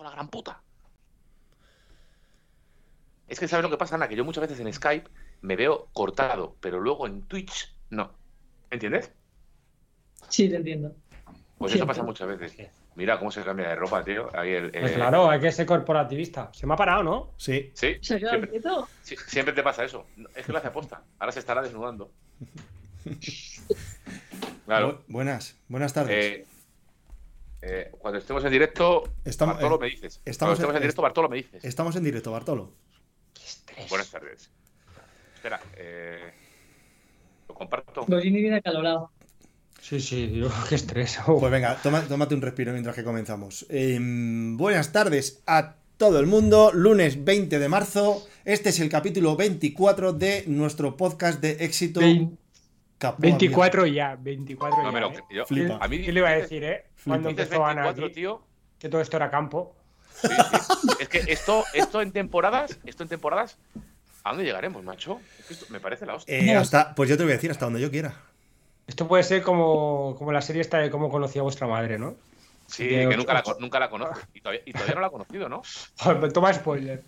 cago en la gran puta. Es que sabes lo que pasa, Ana, que yo muchas veces en Skype me veo cortado, pero luego en Twitch no. ¿Entiendes? Sí, te entiendo. Pues eso pasa muchas veces. Mira cómo se cambia de ropa, tío. Ahí el, Pues eh, claro, hay que ser corporativista. Se me ha parado, ¿no? Sí. Sí, ¿Se ha quedado siempre, quieto? sí, siempre te pasa eso. Es que lo hace aposta. Ahora se estará desnudando. Claro. Bu- buenas, buenas tardes. Eh, eh, cuando estemos en directo, Bartolo eh, me dices. Estamos, estemos en, directo, Bartolo me dices. Estamos en directo, Bartolo. Buenas tardes. Espera, eh, lo comparto. Lo viene acalorado. Sí, sí, qué estrés. Oh. Pues venga, tómate un respiro mientras que comenzamos. Em, buenas tardes a todo el mundo. Lunes 20 de marzo. Este es el capítulo 24 de nuestro podcast de éxito. 24 ya, 24 no, ya. Lo, eh. yo, ¿eh? a mí, ¿Qué le iba a decir, eh? Cuando empezó Ana tío? Que todo esto era campo. Es que esto, esto en temporadas, esto en temporadas, ¿a dónde llegaremos, macho? Me parece la hostia. Eh, hasta, pues yo te lo voy a decir, hasta donde yo quiera. Esto puede ser como, como la serie esta de cómo conocí a vuestra madre, ¿no? Sí, que, nunca, la, nunca la conozco. Y todavía, y todavía no la ha conocido, ¿no? Toma spoiler.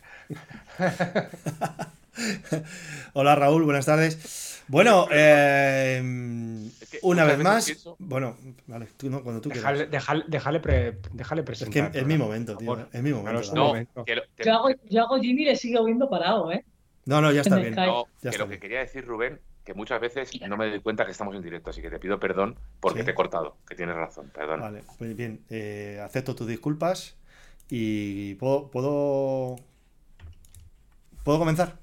Hola Raúl, buenas tardes. Bueno, eh, Es que una vez más. pienso- Bueno, vale, tú no, cuando tú Déjale, quieras. déjale, déjale, pre- déjale Es que presentar. es mi momento, tío. Es mi momento. No, momento. que lo, que- Yo hago, yo hago Jimmy y le sigo viendo parado, ¿eh? No, no, ya está En bien. No, Ya que está lo que quería decir, Rubén, que muchas veces no me doy cuenta que estamos en directo, así que te pido perdón porque Sí. te he cortado, que tienes razón, perdón. Vale, pues bien, eh, acepto tus disculpas y puedo, puedo, puedo comenzar.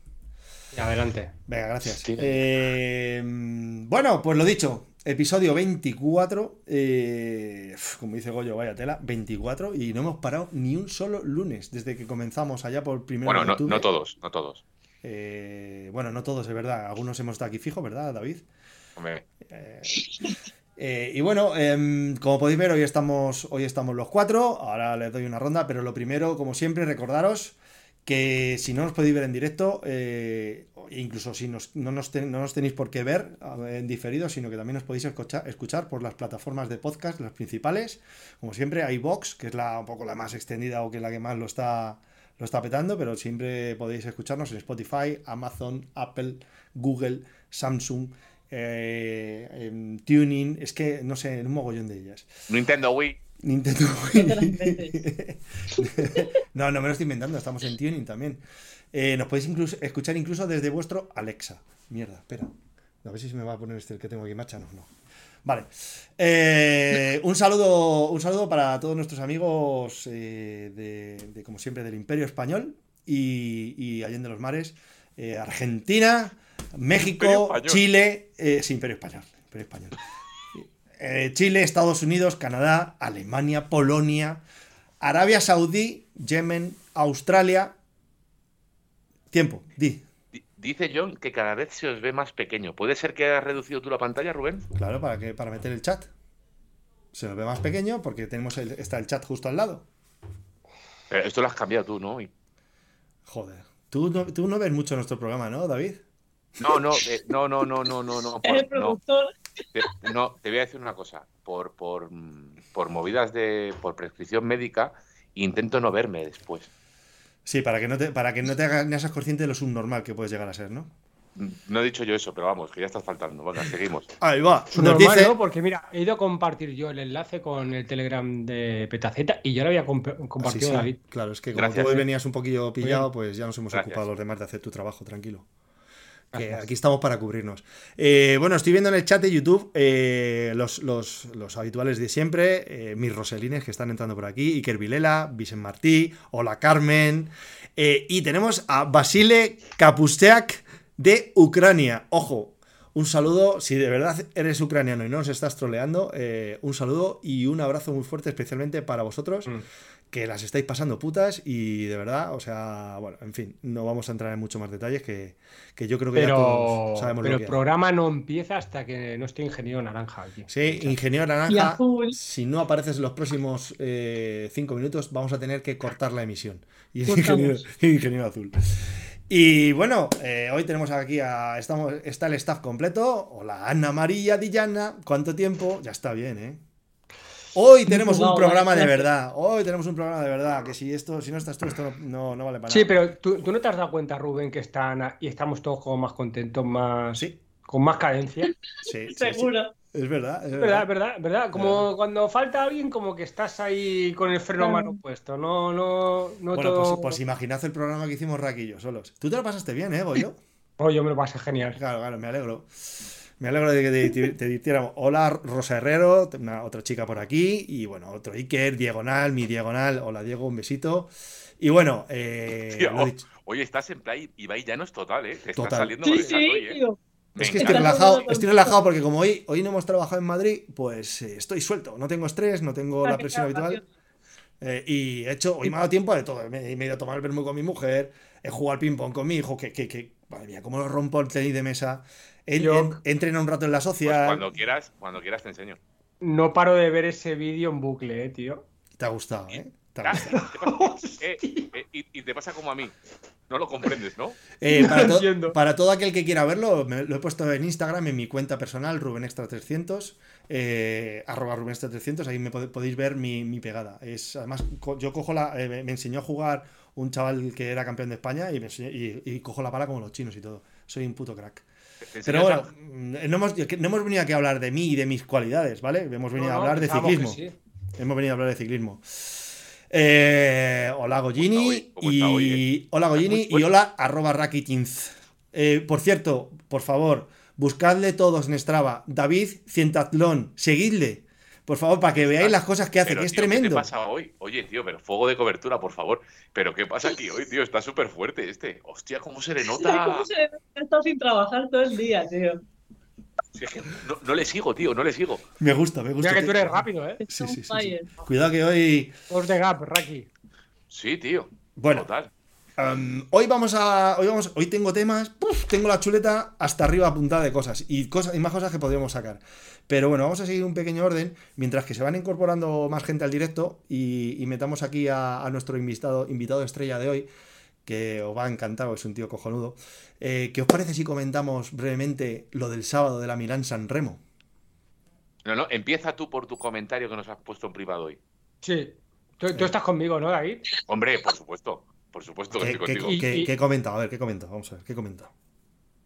Adelante. Venga, gracias. Eh, bueno, pues lo dicho, episodio 24, eh, como dice Goyo, vaya tela, 24 y no hemos parado ni un solo lunes desde que comenzamos allá por primero Bueno, de no, no todos, no todos. Eh, bueno, no todos, es verdad. Algunos hemos estado aquí fijo, ¿verdad, David? Hombre, Eh, eh, y bueno, em, como podéis ver, hoy estamos, hoy estamos los cuatro. Ahora les doy una ronda, pero lo primero, como siempre, recordaros que si no nos podéis ver en directo, eh, incluso si nos- no, nos ten- no nos tenéis por qué ver en diferido, sino que también nos podéis escuchar, escuchar por las plataformas de podcast, las principales. Como siempre, Vox, que es la, un poco la más extendida o que es la que más lo está, lo está petando, pero siempre podéis escucharnos en Spotify, Amazon, Apple, Google, Samsung, eh, Tuning, es que no sé, en un mogollón de ellas. Nintendo Wii. Nintendo Wii. no, no me lo estoy inventando, estamos en Tuning también. Eh, nos podéis incluso, escuchar incluso desde vuestro Alexa. Mierda, espera. A ver si se me va a poner este el que tengo aquí marcha. No, no. Vale. Eh, un saludo, un saludo para todos nuestros amigos eh, de, de, como siempre, del Imperio Español y, y Allende los Mares. eh, Argentina, México. Chile. eh, sí, Imperio Español. Imperio Español. Eh, Chile, Estados Unidos, Canadá, Alemania, Polonia, Arabia Saudí, Yemen, Australia. Tiempo, di. Di- Dice John que cada vez se os ve más pequeño. ¿Puede ser que hayas reducido tú la pantalla, Rubén? Claro, para que para meter el chat. Se nos ve más pequeño porque tenemos el- está el chat justo al lado. Esto lo has cambiado tú, ¿no? Y- Joder. Tú no, tú no ves mucho nuestro programa, ¿no, David? No, no, eh, no, no, no, no, no, no, El por- no, productor. Te, no, te voy a decir una cosa. Por, por, por movidas de, por prescripción médica, intento no verme después. Sí, para que no te, para que no te hagas seas consciente de lo subnormal que puedes llegar a ser, ¿no? Mm, No he dicho yo eso, pero vamos, que ya estás faltando. Venga, seguimos. Ahí va. Normal, dice. ¿no? Porque mira, he ido a compartir yo el enlace con el Telegram de Petaceta y yo lo había comp- compartido sí, David. Claro, es que como Gracias, tú hoy eh. venías un poquillo pillado, pues ya nos hemos Gracias. ocupado los demás de hacer tu trabajo, tranquilo. Que aquí estamos para cubrirnos. Eh, bueno, estoy viendo en el chat de YouTube eh, los, los- los habituales de siempre, eh, mis roselines que están entrando por aquí, Iker Vilela, Vicent Martí, hola Carmen, y tenemos a Basile Kapusteak de Ucrania. Ojo, un saludo, si de verdad eres ucraniano y no nos estás troleando, un saludo y un abrazo muy fuerte especialmente para vosotros Mm. Que las estáis pasando putas y de verdad, o sea, bueno, en fin, no vamos a entrar en mucho más detalles que, que yo creo que ya todos sabemos pero lo el que hay. programa no empieza hasta que no esté ingeniero naranja aquí. Sí, ingeniero Y naranja, azul. si no apareces en los próximos eh, cinco minutos, vamos a tener que cortar la emisión. Y es ingeniero, ingeniero azul. Y bueno, eh, hoy tenemos aquí a. Estamos, está el staff completo. Hola, Ana María Dillana. ¿Cuánto tiempo? Ya está bien, ¿eh? Hoy tenemos un programa de verdad. Hoy tenemos un programa de verdad. Que si esto, si no estás tú, esto no, no, no vale para Sí, nada. pero ¿tú, tú no te has dado cuenta, Rubén, que están y estamos todos como más contentos, más Sí, con más cadencia? sí, sí, sí. Seguro. Es verdad, es Es verdad. verdad, verdad, verdad. Como cuando falta alguien, como que estás ahí con el freno a mano puesto. No, no, no Bueno, todo. pues, pues imaginad el programa que hicimos yo solos. Tú te lo pasaste bien, ¿eh, Goyo? Oh, yo me lo pasé genial. Claro, claro, me alegro. Me alegro de que te, te, te divirtiéramos. Hola, Rosa Herrero, una, otra chica por aquí. Y bueno, otro Iker, Diagonal, mi Diagonal. Hola, Diego, un besito. Y bueno, eh, Tío, lo dicho. Oye, estás en play Ibai ya no es total, ¿eh? Te Total. saliendo Sí, sí, hoy, ¿eh? tío. Es que Está estoy relajado, estoy relajado porque como hoy, hoy no hemos trabajado en Madrid, pues eh, estoy suelto. No tengo estrés, no tengo la presión habitual. Eh, y he hecho, hoy me ha dado tiempo de todo. Me, me he ido a tomar el vermú con mi mujer, he jugado al ping-pong con mi hijo, que, que, que, madre mía, cómo lo rompo el tenis de mesa. He entrenado un rato en la Pues social. cuando quieras, cuando quieras te enseño. No paro de ver ese vídeo en bucle, eh, tío. Te ha gustado, ¿eh? Te ha gustado. eh, eh, y, y te pasa como a mí. No lo comprendes, ¿no? Eh, para, No to- entiendo. para todo aquel que quiera verlo, me- lo he puesto en Instagram, en mi cuenta personal, RubenExtra300, eh, arroba RubenExtra300, ahí me podéis ver mi, mi pegada. Es, además, co- yo cojo la, eh, me me enseñó a jugar un chaval que era campeón de España y, me enseñó- y- y cojo la pala como los chinos y todo. Soy un puto crack. Pero bueno, mm, no hemos, no hemos venido aquí a hablar de mí y de mis cualidades, ¿vale? Hemos venido No, a hablar de ciclismo. sí. Hemos venido a hablar de ciclismo. Eh, hola Gollini y hola Gollini y hola arroba Rakitins. Eh, por cierto, por favor, buscadle todos en Strava. David Cientatlón, seguidle. Por favor, para que veáis las cosas que hace, Pero, que es tío, ¿Qué tremendo. te pasa hoy? Oye, tío, pero fuego de cobertura, por favor. Pero ¿qué pasa aquí hoy, tío? Está súper fuerte este. Hostia, ¿cómo se le nota? ¿Cómo se ha estado sin trabajar todo el día, tío? Si es que no, no le sigo, tío, no le sigo. Me gusta, me gusta. Mira que tú eres rápido, eh. Sí, sí, sí, sí. Fire. Cuidado que hoy. Os de gap, Raki. Sí, tío. Bueno, Total. Um, hoy vamos a. Hoy vamos. Hoy tengo temas. ¡puf! tengo la chuleta hasta arriba apuntada de cosas. Y cosas, y más cosas que podríamos sacar. Pero bueno, vamos a seguir un pequeño orden. Mientras que se van incorporando más gente al directo. Y, y metamos aquí a, a nuestro invitado, invitado estrella de hoy. Que os va a encantar, es un tío cojonudo. Eh, ¿Qué os parece si comentamos brevemente lo del sábado de la Milán San Remo? No, no, empieza tú por tu comentario que nos has puesto en privado hoy. Sí. Tú, tú estás conmigo, ¿no, David? Hombre, por supuesto. Por supuesto que ¿Qué, estoy qué, contigo. Qué- qué? A ver, ¿qué he comentado? Vamos a ver, ¿qué he comentado?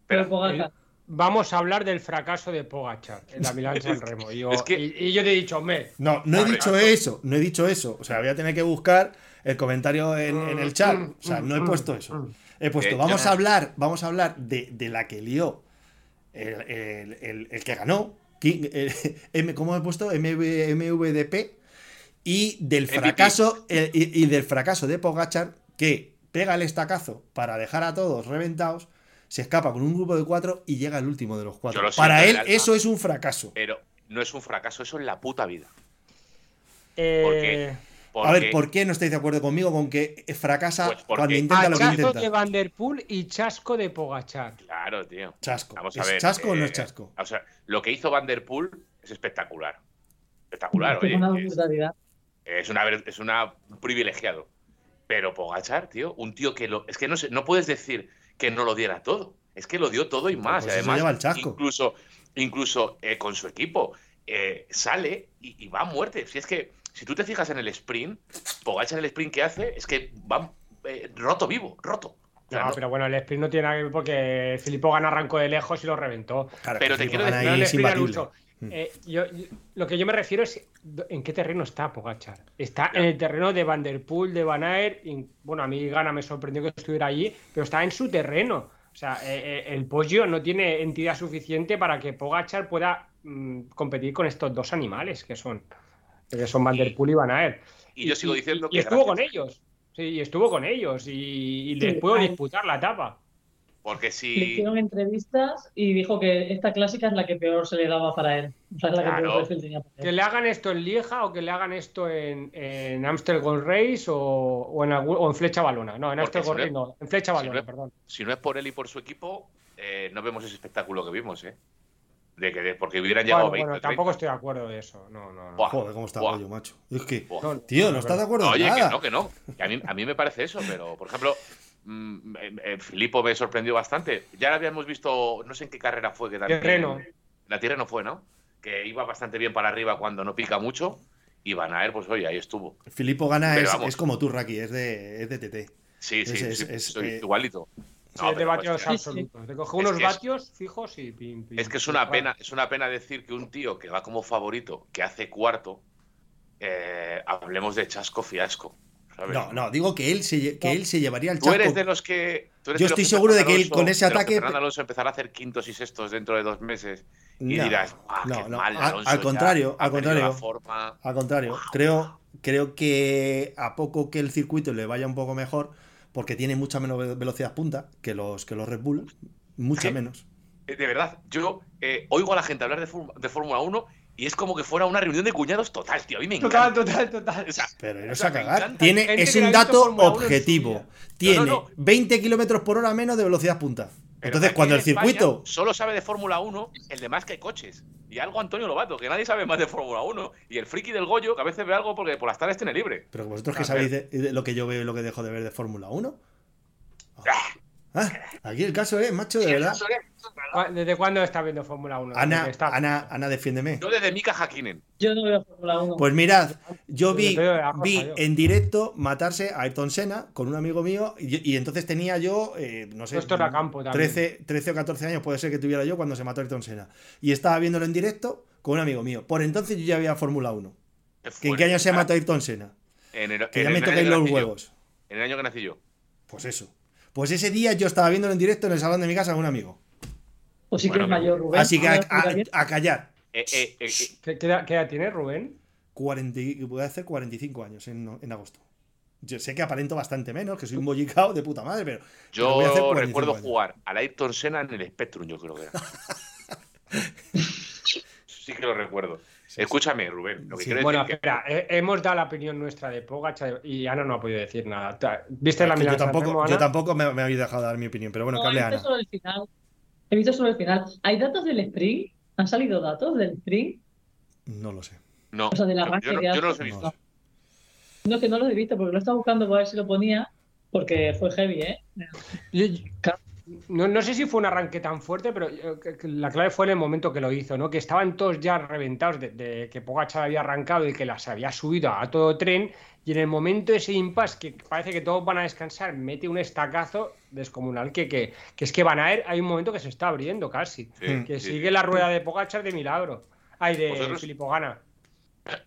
Pero Pogacar. Vamos a hablar del fracaso de Pogachar en la Milán San Remo. Y yo, Es que- y, y yo te he dicho, me. No, no he Vale, dicho eso, no he dicho eso. O sea, voy a tener que buscar el comentario en, en el chat. O sea, no he puesto eso. He puesto, Eh, vamos a hablar, vamos a hablar de, de la que lió el, el- el- el que ganó. King- el- M, ¿Cómo he puesto? MV, MVDP. Y del fracaso. eh, y, y del fracaso de Pogachar, que pega el estacazo para dejar a todos reventados. Se escapa con un grupo de cuatro y llega el último de los cuatro. Para él, alma. eso es un fracaso. Pero no es un fracaso, eso es la puta vida. Eh, ¿Por qué? A ver, ¿por qué no estáis de acuerdo conmigo con que fracasa Pues porque- cuando intenta lo que intenta? de Van Der Poel y chasco de Pogachar. Claro, tío. Chasco. Vamos a ¿Es ver. chasco o no eh, es chasco? O sea, lo que hizo Van Der Poel es espectacular. Espectacular, Es una. Es, brutalidad. es una, es una un privilegiado. Pero Pogachar, tío, un tío que lo. Es que no, sé, no puedes decir que no lo diera todo. Es que lo dio todo y más. Pues y además, lleva el chasco. incluso, incluso eh, con su equipo, eh, sale y, y va a muerte. Si es que, si tú te fijas en el sprint, Pogachar el sprint que hace es que va eh, roto vivo, roto. O sea, No, no- pero bueno, el sprint no tiene nada que ver porque Filippo gana arrancó de lejos y lo reventó. Claro, pero te quiero decir, No, el sprint. Mm. Eh, yo- yo- lo que yo me refiero es en qué terreno está Pogachar. Está en el terreno de Van Der Poel, de Van Aert. y, bueno, a mí Gana me sorprendió que estuviera allí, pero está en su terreno. O sea, eh, eh, el Poggio no tiene entidad suficiente para que Pogachar pueda mm, competir con estos dos animales que son, que son Van Der Poel y Van Aert. y yo sigo diciendo y que. estuvo con ellos. Sí, y estuvo con ellos y, y les Sí, puedo ay. disputar la etapa. Porque Le si. hicieron entrevistas y dijo que esta clásica es la que peor se le daba para él. O sea, es la que Claro. peor perfil tenía para Que él. le hagan esto en Lieja o que le hagan esto en, en Amstel Gold Race o, o en, algún- o en Flecha Balona. No, en Amstel si Gold no- Race no, en Flecha si Balona, no- perdón. si no es por él y por su equipo, eh, no vemos ese espectáculo que vimos, ¿eh? De que de- porque hubieran llegado Bueno, 20 bueno, o 30. tampoco estoy de acuerdo de eso. No, no, no. Buah, Joder, cómo está buah, rollo, macho. Es que, buah. No, tío, no no, estás de acuerdo Oye, que nada. no, que no. Que a, mí, a mí me parece eso, pero, por ejemplo, mm, eh, eh, Filippo me sorprendió bastante. Ya lo habíamos visto, no sé en qué carrera fue que también. Terreno. La tierra no fue, ¿no? Que iba bastante bien para arriba cuando no pica mucho. Y Van Aert, pues oye, ahí estuvo. Filippo Gana es, como tú, Raki, es de, es de TT. Sí, sí, Es- sí, es- soy eh, igualito. Sí, No, es de vatios pues, sí, sí. absolutos. Te coge unos vatios fijos y pim, pim. Es que es una pena, es una pena decir que un tío que va como favorito, que hace cuarto, eh, hablemos de chasco fiasco. ¿Sabes? No, no, digo que él se, que él se llevaría el Tú chasco. eres de los que. tú eres Yo de los estoy que seguro de que él con ese ataque- Fernando Alonso empezará a hacer quintos y sextos dentro de dos meses y No, dirás, "Ah, no, qué no, mal, al- Alonso al ya contrario, al contrario. la forma". Al contrario, creo, creo que a poco que el circuito le vaya un poco mejor, porque tiene mucha menos ve- velocidad punta que los, que los Red Bull, mucha menos. Eh, De verdad, yo eh, oigo a la gente hablar de, Fórmula- de Fórmula 1 y es como que fuera una reunión de cuñados total, tío. A mí me encanta. Total, total, total. O sea, Pero no o se sea, a cagar. Tiene, es un dato objetivo. Tiene No, no, no. 20 kilómetros por hora menos de velocidad punta. Pero Entonces, cuando en el España circuito. Solo sabe de Fórmula 1 el de más que hay coches. Y algo Antonio Lobato, que nadie sabe más de Fórmula 1. Y el friki del Goyo, que a veces ve algo porque por las tardes tiene libre. Pero vosotros que sabéis de, de lo que yo veo y lo que dejo de ver de Fórmula 1. Ah, aquí el caso es, macho, de verdad. ¿Cu- ¿Desde cuándo estás viendo Fórmula 1? Ana, está- Ana, Ana, defiéndeme. Yo desde Mika Hakkinen. Yo no veo Fórmula 1. Pues mirad, yo vi, vi yo. en directo matarse a Ayrton Senna con un amigo mío y, y entonces tenía yo, eh, no sé, Esto era campo también. 13, 13 o 14 años puede ser que tuviera yo cuando se mató Ayrton Senna. Y estaba viéndolo en directo con un amigo mío. Por entonces yo ya había Fórmula 1. ¿Que ¿En qué año se mató Ayrton Senna? En el, Que en ya el me que los nací yo. huevos. En el año que nací yo. Pues eso. Pues ese día yo estaba viéndolo en directo en el salón de mi casa con un amigo. Pues sí que Bueno, es mayor, Rubén. Así que a, Ahora a- callar. Eh, eh, eh, ¿Qué, qué edad, qué edad tiene Rubén? 40, y- voy a hacer 45 años en, en agosto. Yo sé que aparento bastante menos, que soy un bollicao de puta madre, pero. pero voy a hacer yo 45 recuerdo años. jugar al Ayrton Senna en el Spectrum, yo creo que era. sí que lo recuerdo. Escúchame, Rubén. Lo que Sí. quiero Bueno, decir que espera, eh, hemos dado la opinión nuestra de Pogacar y Ana no ha podido decir nada. ¿Viste la Que yo mirada tampoco, yo tampoco me, me habéis dejado dar mi opinión, pero bueno, que No, hable he Ana. visto solo el final. He visto solo el final. ¿Hay datos del sprint? ¿Han salido datos del sprint? No lo sé. no, o sea, del yo- arranque yo, no, que yo no los hace. he visto. No, que no los he visto porque lo estaba buscando para ver si lo ponía. Porque fue heavy, ¿eh? Yo- no, no sé si fue un arranque tan fuerte, pero que la clave fue en el momento que lo hizo, ¿no? Que estaban todos ya reventados de, de que Pogacar había arrancado y que las había subido a todo tren. Y en el momento ese impasse que parece que todos van a descansar, mete un estacazo descomunal que, que, que es que Van Aert hay un momento que se está abriendo casi. Sí. Que sí. sigue la rueda de Pogacar de milagro. Ay, de. Filippo Gana.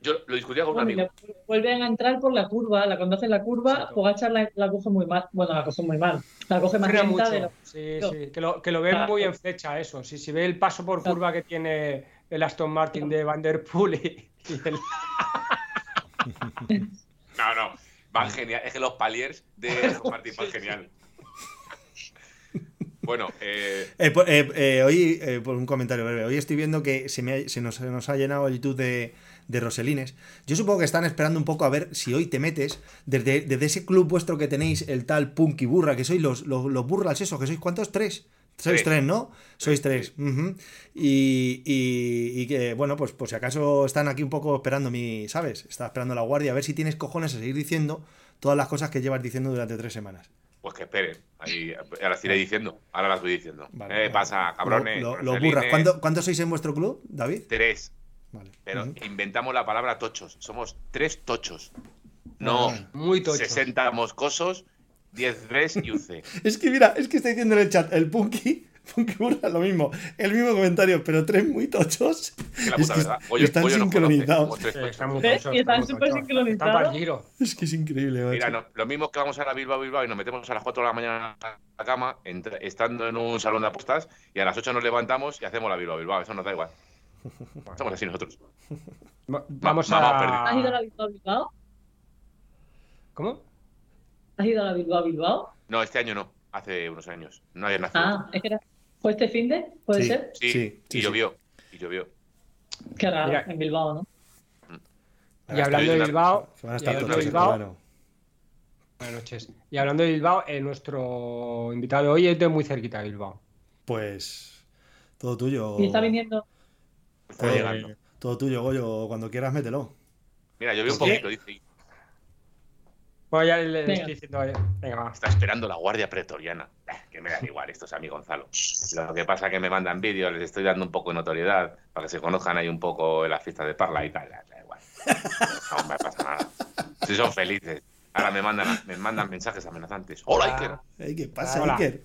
Yo lo discutía con un amigo. vuelven a entrar por la curva. La, cuando hacen la curva, Exacto. Pogachar la, la coge muy mal. Bueno, la coge muy mal. La coge más lenta mucho. de lo Sí, Yo- sí, que lo, que lo ven Claro. muy en fecha eso. Si, si ve el paso por Claro. curva que tiene el Aston Martin de Van Der Poel y, y el- No, no. Van genial. Es que los paliers de Aston Martin van genial. Bueno, eh, Eh, por, eh, eh, hoy, eh, por un comentario breve, hoy estoy viendo que se, me ha- se nos, se nos ha llenado el YouTube de, de Roselines. Yo supongo que están esperando un poco a ver si hoy te metes desde, desde ese club vuestro que tenéis, el tal Punky Burra, que sois los, los, los burras esos, que sois cuántos, tres. Sois Tres. tres, ¿no? Sois tres. y, y- y que, bueno, pues por si acaso están aquí un poco esperando mi, ¿sabes? Está esperando la guardia a ver si tienes cojones a seguir diciendo todas las cosas que llevas diciendo durante tres semanas. pues que esperen. Ahí, ahora las iré diciendo. Ahora las voy diciendo. Vale, ¿Qué vale. pasa, cabrones? Lo- lo- los Roselines? burras. ¿Cuánto- ¿Cuántos sois en vuestro club, David? Tres. Vale. Pero ujú. inventamos la palabra tochos. Somos tres tochos. No Ah. muy tocho. 60 moscosos, 10 Bs y un C. Es que mira, es que está diciendo en el chat, el Punky, Punky Burra, lo mismo, el mismo comentario, pero tres muy tochos. Que la Es puta que verdad. Goyo- están sincronizados. Sí, tochos. están tochos, súper tochos. sincronizados. Es que es increíble, macho. Mira, no, lo mismo que vamos a la Bilbao Bilbao y nos metemos a las 4 de la mañana a la cama, entra- estando en un salón de apuestas, y a las 8 nos levantamos y hacemos la Bilbao Bilbao. Eso nos da igual. Somos así nosotros. Va- Vamos a. ¿Has ido a la Bilbao Bilbao? ¿Cómo? ¿Has ido a la Bilbao Bilbao? No, este año no. Hace unos años. No había nacido. Ah, es que era... ¿Fue este fin de? ¿Puede Sí. ser? Sí, Sí, y sí, sí. llovió. Y llovió. Qué raro, Mira. en Bilbao, ¿no? Y hablando de Bilbao. Que van a y estar hablando todos de en Bilbao. verano. Buenas noches. Y hablando de Bilbao, eh, nuestro invitado hoy es de muy cerquita de Bilbao. Pues todo tuyo. Y está viniendo... Está Todo, llegando. todo tuyo, Goyo. Cuando quieras, mételo. Mira, llovió un ¿Sí? poquito, dice. Bueno, ya le, le Venga. estoy diciendo. Venga, va. Está esperando la guardia pretoriana. Eh, Que me da igual, esto es a mi Gonzalo. Lo que pasa es que me mandan vídeos, les estoy dando un poco de notoriedad para que se conozcan ahí un poco en las fiestas de Parla y tal. Da igual. No me pasa nada. Si son felices. Ahora me mandan, me mandan mensajes amenazantes. Hola, Iker. Ey, ¿Qué pasa, Hola. Iker?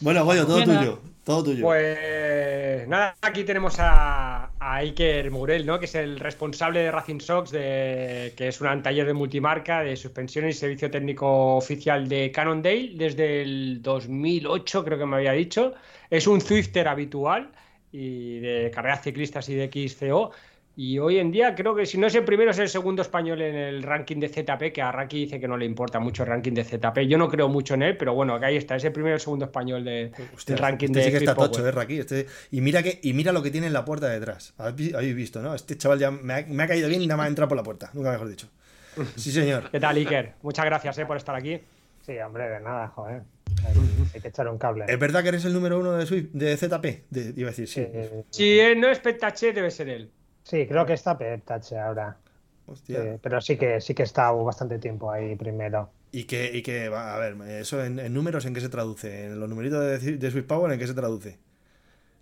Bueno, Goyo, todo tuyo. Todo tuyo. Pues nada, aquí tenemos a, a Iker Murel, ¿no? que es el responsable de Racing Sox, de, que es un taller de multimarca de suspensiones y servicio técnico oficial de Cannondale desde el 2008, creo que me había dicho. Es un Zwifter habitual y de carreras ciclistas y de XCO. Y hoy en día creo que si no es el primero es el segundo español en el ranking de ZP, que a Raki dice que no le importa mucho el ranking de ZP. Yo no creo mucho en él, pero bueno, que ahí está, es el primero y el segundo español de, Hostia, del ranking este de sí que está tocho, eh, Raki. Este... Y, mira que, y mira lo que tiene en la puerta detrás. Habéis visto, ¿no? Este chaval ya me ha, me ha caído bien y nada más entra por la puerta. Nunca mejor dicho. Sí, señor. ¿Qué tal, Iker? Muchas gracias eh, por estar aquí. Sí, hombre, de nada, joder. Hay, que echar un cable. ¿Es verdad que eres el número uno de, Swift- de ZP? De- iba a decir, sí. Eh, Si él no es Petache, debe ser él. Sí, creo que está Peptache ahora. Hostia. Sí, pero sí que sí que estado bastante tiempo ahí primero. Y que, y que, a ver, eso en, en números, ¿en qué se traduce? En los numeritos de, de Swift Power, ¿en qué se traduce?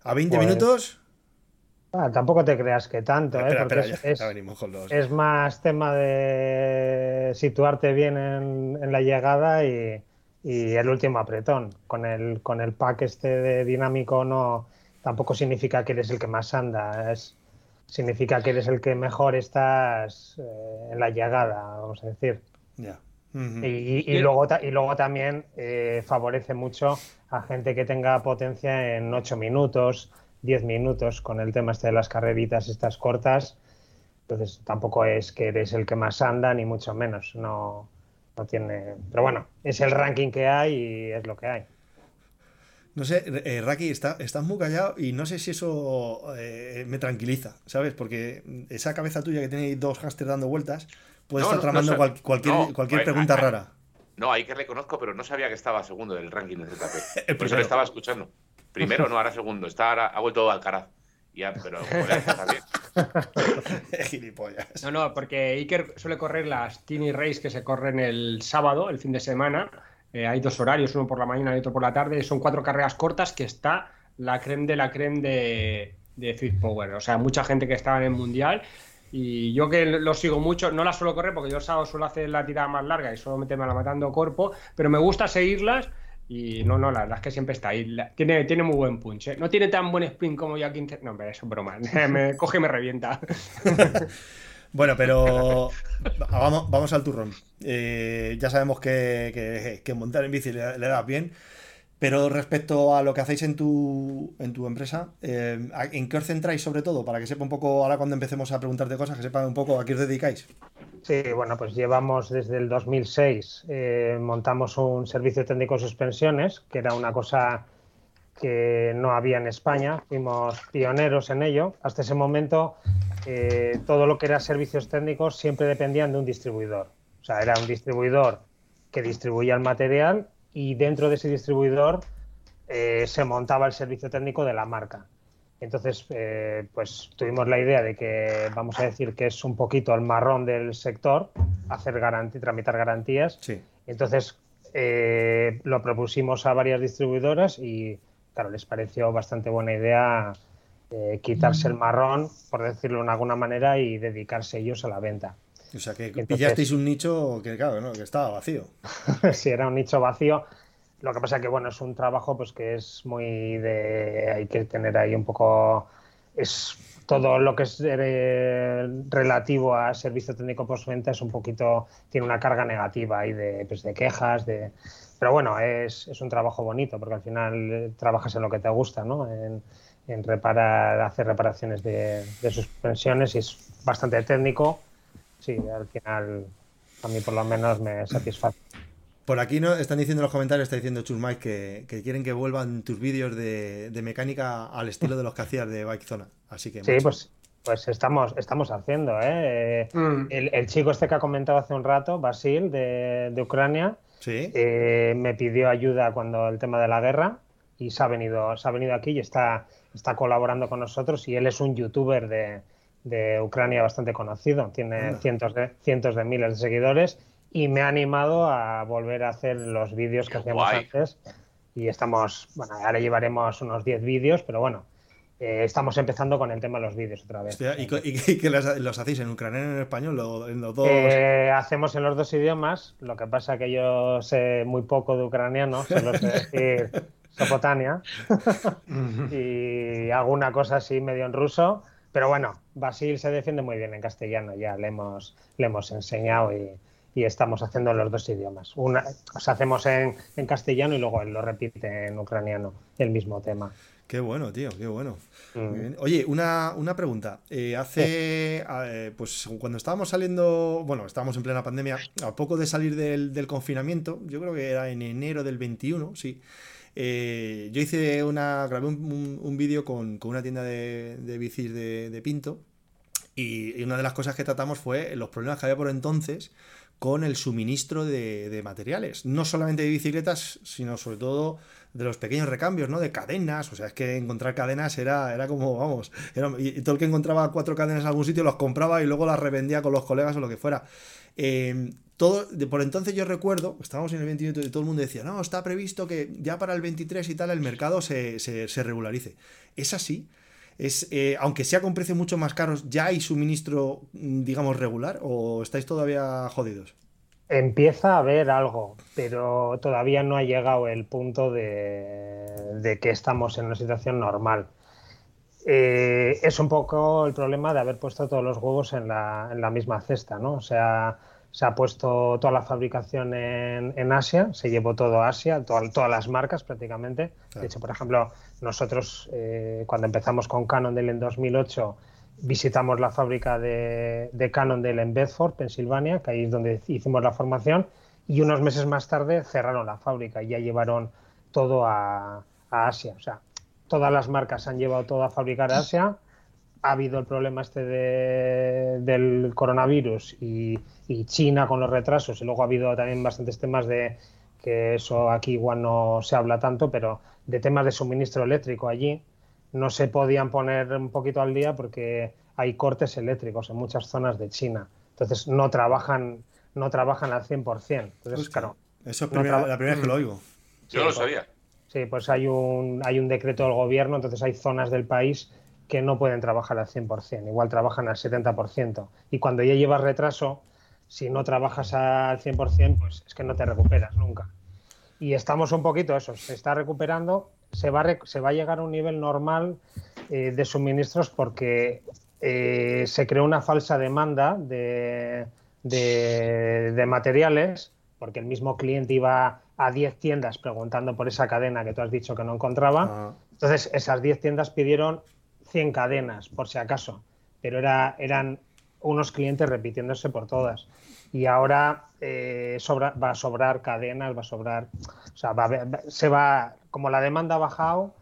¿A 20 Pues, minutos? Ah, tampoco te creas que tanto, ¿eh? porque espera, ya, es- ya venimos con los. es más tema de situarte bien en, en la llegada y, y el último apretón. Con el, con el pack este de dinámico no tampoco significa que eres el que más anda, es, significa que eres el que mejor estás eh, en la llegada, vamos a decir. Y, y- y Bien. luego, y luego también eh, favorece mucho a gente que tenga potencia en 8 minutos, 10 minutos, con el tema este de las carreritas estas cortas. Entonces tampoco es que eres el que más anda, ni mucho menos. No, no tiene. Pero bueno, es el ranking que hay y es lo que hay. No sé, eh, Raki, está, estás muy callado y no sé si eso eh, me tranquiliza, ¿sabes? Porque esa cabeza tuya que tiene dos hámsters dando vueltas puede No, estar tramando no sé. cual- cualquier, No, cualquier ver, pregunta rara. No, ahí que le conozco, pero no sabía que estaba segundo del ranking de ZP. El Por eso primero. le estaba escuchando. Primero, no, ahora segundo. Está ahora, ha vuelto Alcaraz. Ya, pero. Gilipollas. No, no, porque Iker suele correr las Tiny Race que se corren el sábado, el fin de semana. Eh, hay dos horarios, uno por la mañana y otro por la tarde. Son cuatro carreras cortas que está la creme de la creme de, de Swift Power. O sea, mucha gente que estaba en el mundial. Y yo que lo sigo mucho, no las suelo correr porque yo el sábado suelo hacer la tirada más larga y solo meterme a la matando cuerpo, pero me gusta seguirlas. Y no, no, la verdad es que siempre está ahí. La- tiene, tiene muy buen punch. ¿eh? No tiene tan buen sprint como 15. No, hombre, eso es broma. me coge y me revienta. Bueno, pero vamos, vamos al turrón. Eh, ya sabemos que, montar en bici le, le das bien, pero respecto a lo que hacéis en tu, en tu empresa, eh, ¿a- ¿en qué os centráis sobre todo? Para que sepa un poco, ahora cuando empecemos a preguntarte cosas, que sepa un poco a qué os dedicáis. Sí, bueno, pues llevamos desde el 2006, eh, montamos un servicio técnico de suspensiones, que era una cosa que no había en España, fuimos pioneros en ello. Hasta ese momento, eh, todo lo que era servicios técnicos siempre dependían de un distribuidor. O sea, era un distribuidor que distribuía el material y dentro de ese distribuidor eh, se montaba el servicio técnico de la marca. Entonces, eh, pues tuvimos la idea de que, vamos a decir, que es un poquito el marrón del sector, hacer garantía, tramitar garantías. Sí. Entonces, eh, lo propusimos a varias distribuidoras y, claro, les pareció bastante buena idea eh, quitarse el marrón, por decirlo de alguna manera, y dedicarse ellos a la venta. O sea, que Entonces- pillasteis un nicho que, claro, ¿no? que estaba vacío. si era un nicho vacío. Lo que pasa que, bueno, es un trabajo pues que es muy de... Hay que tener ahí un poco... Es todo lo que es eh, relativo a servicio técnico postventa es un poquito... Tiene una carga negativa ahí de, pues, de quejas, de... Pero bueno, es, es un trabajo bonito porque al final eh, trabajas en lo que te gusta, ¿no? En, en reparar, hacer reparaciones de, de suspensiones y es bastante técnico. Sí, al final a mí por lo menos me satisface. Por aquí no están diciendo en los comentarios, está diciendo Chus Mike que, que quieren que vuelvan tus vídeos de, de mecánica al estilo de los que hacías de Bike Zona. Así que Sí, macho, pues, pues estamos, estamos haciendo, ¿eh? Eh, Mm. El, el chico este que ha comentado hace un rato, Basil, de, de Ucrania, sí. eh, me pidió ayuda cuando el tema de la guerra y se ha venido, se ha venido aquí y está, está colaborando con nosotros y él es un youtuber de, de Ucrania bastante conocido, tiene cientos de, cientos de miles de seguidores y me ha animado a volver a hacer los vídeos que Qué hacíamos guay. antes y estamos, bueno, ahora llevaremos unos 10 vídeos, pero bueno, eh, estamos empezando con el tema de los vídeos otra vez. Hostia, ¿Y, y los, los hacéis en ucraniano y en español? Lo- en los dos. Eh, hacemos en los dos idiomas, lo que pasa que yo sé muy poco de ucraniano, solo sé decir Sopotania y alguna cosa así medio en ruso, pero bueno, Basil se defiende muy bien en castellano, ya le hemos, le hemos enseñado y, y estamos haciendo en los dos idiomas. Una, o sea, hacemos en, en castellano y luego él lo repite en ucraniano, el mismo tema. Qué bueno, tío, qué bueno. Muy Mm. bien. Oye, una, una pregunta. Eh, hace, eh, pues cuando estábamos saliendo, bueno, estábamos en plena pandemia, a poco de salir del, del confinamiento, yo creo que era en enero del 21, sí. Eh, yo hice una, grabé un, un- vídeo con, con una tienda de, de bicis de, de Pinto y, una de las cosas que tratamos fue los problemas que había por entonces con el suministro de, de materiales, no solamente de bicicletas, sino sobre todo de los pequeños recambios, ¿no? De cadenas, o sea, es que encontrar cadenas era, era como, vamos, y, y todo el que encontraba cuatro cadenas en algún sitio los compraba y luego las revendía con los colegas o lo que fuera. Eh, todo, por entonces yo recuerdo, estábamos en el 21 y todo el mundo decía, no, está previsto que ya para el 23 y tal el mercado se, se, se regularice. ¿Es así? Es, eh, aunque sea con precios mucho más caros, ¿ya hay suministro, mm, digamos, regular o estáis todavía jodidos? Empieza a haber algo, pero todavía no ha llegado el punto de, de que estamos en una situación normal. Eh, es un poco el problema de haber puesto todos los huevos en la, en la misma cesta, ¿no? O sea, se ha puesto toda la fabricación en, en Asia, se llevó todo a Asia, toda- todas las marcas prácticamente. Claro. De hecho, por ejemplo, nosotros eh, cuando empezamos con Cannondale en 2008 visitamos la fábrica de, de Cannondale en Bedford, Pensilvania, que ahí es donde hicimos la formación, y unos meses más tarde cerraron la fábrica y ya llevaron todo a, a Asia. O sea, todas las marcas han llevado todo a fabricar a Asia. Ha habido el problema este de- del coronavirus y, y China con los retrasos, y luego ha habido también bastantes temas de que eso aquí igual no se habla tanto, pero de temas de suministro eléctrico allí no se podían poner un poquito al día porque hay cortes eléctricos en muchas zonas de China. Entonces no trabajan, no trabajan al 100%. Entonces, Hostia, claro, Eso es no primera- traba- la primera vez que lo oigo. Yo no lo Sí, sabía. Sí, pues hay un, hay un decreto del gobierno, entonces hay zonas del país que no pueden trabajar al 100%, igual trabajan al 70%. Y cuando ya llevas retraso, si no trabajas al 100%, pues es que no te recuperas nunca. Y estamos un poquito eso, se está recuperando, se va a, se va a llegar a un nivel normal eh, de suministros porque eh, se creó una falsa demanda de, de- de materiales, porque el mismo cliente iba a 10 tiendas preguntando por esa cadena que tú has dicho que no encontraba. Ah, Entonces, esas 10 tiendas pidieron 100 cadenas, por si acaso, pero era, eran unos clientes repitiéndose por todas. Y ahora eh, sobra- va a sobrar cadenas, va a sobrar. O sea, va va- se va. Como la demanda ha bajado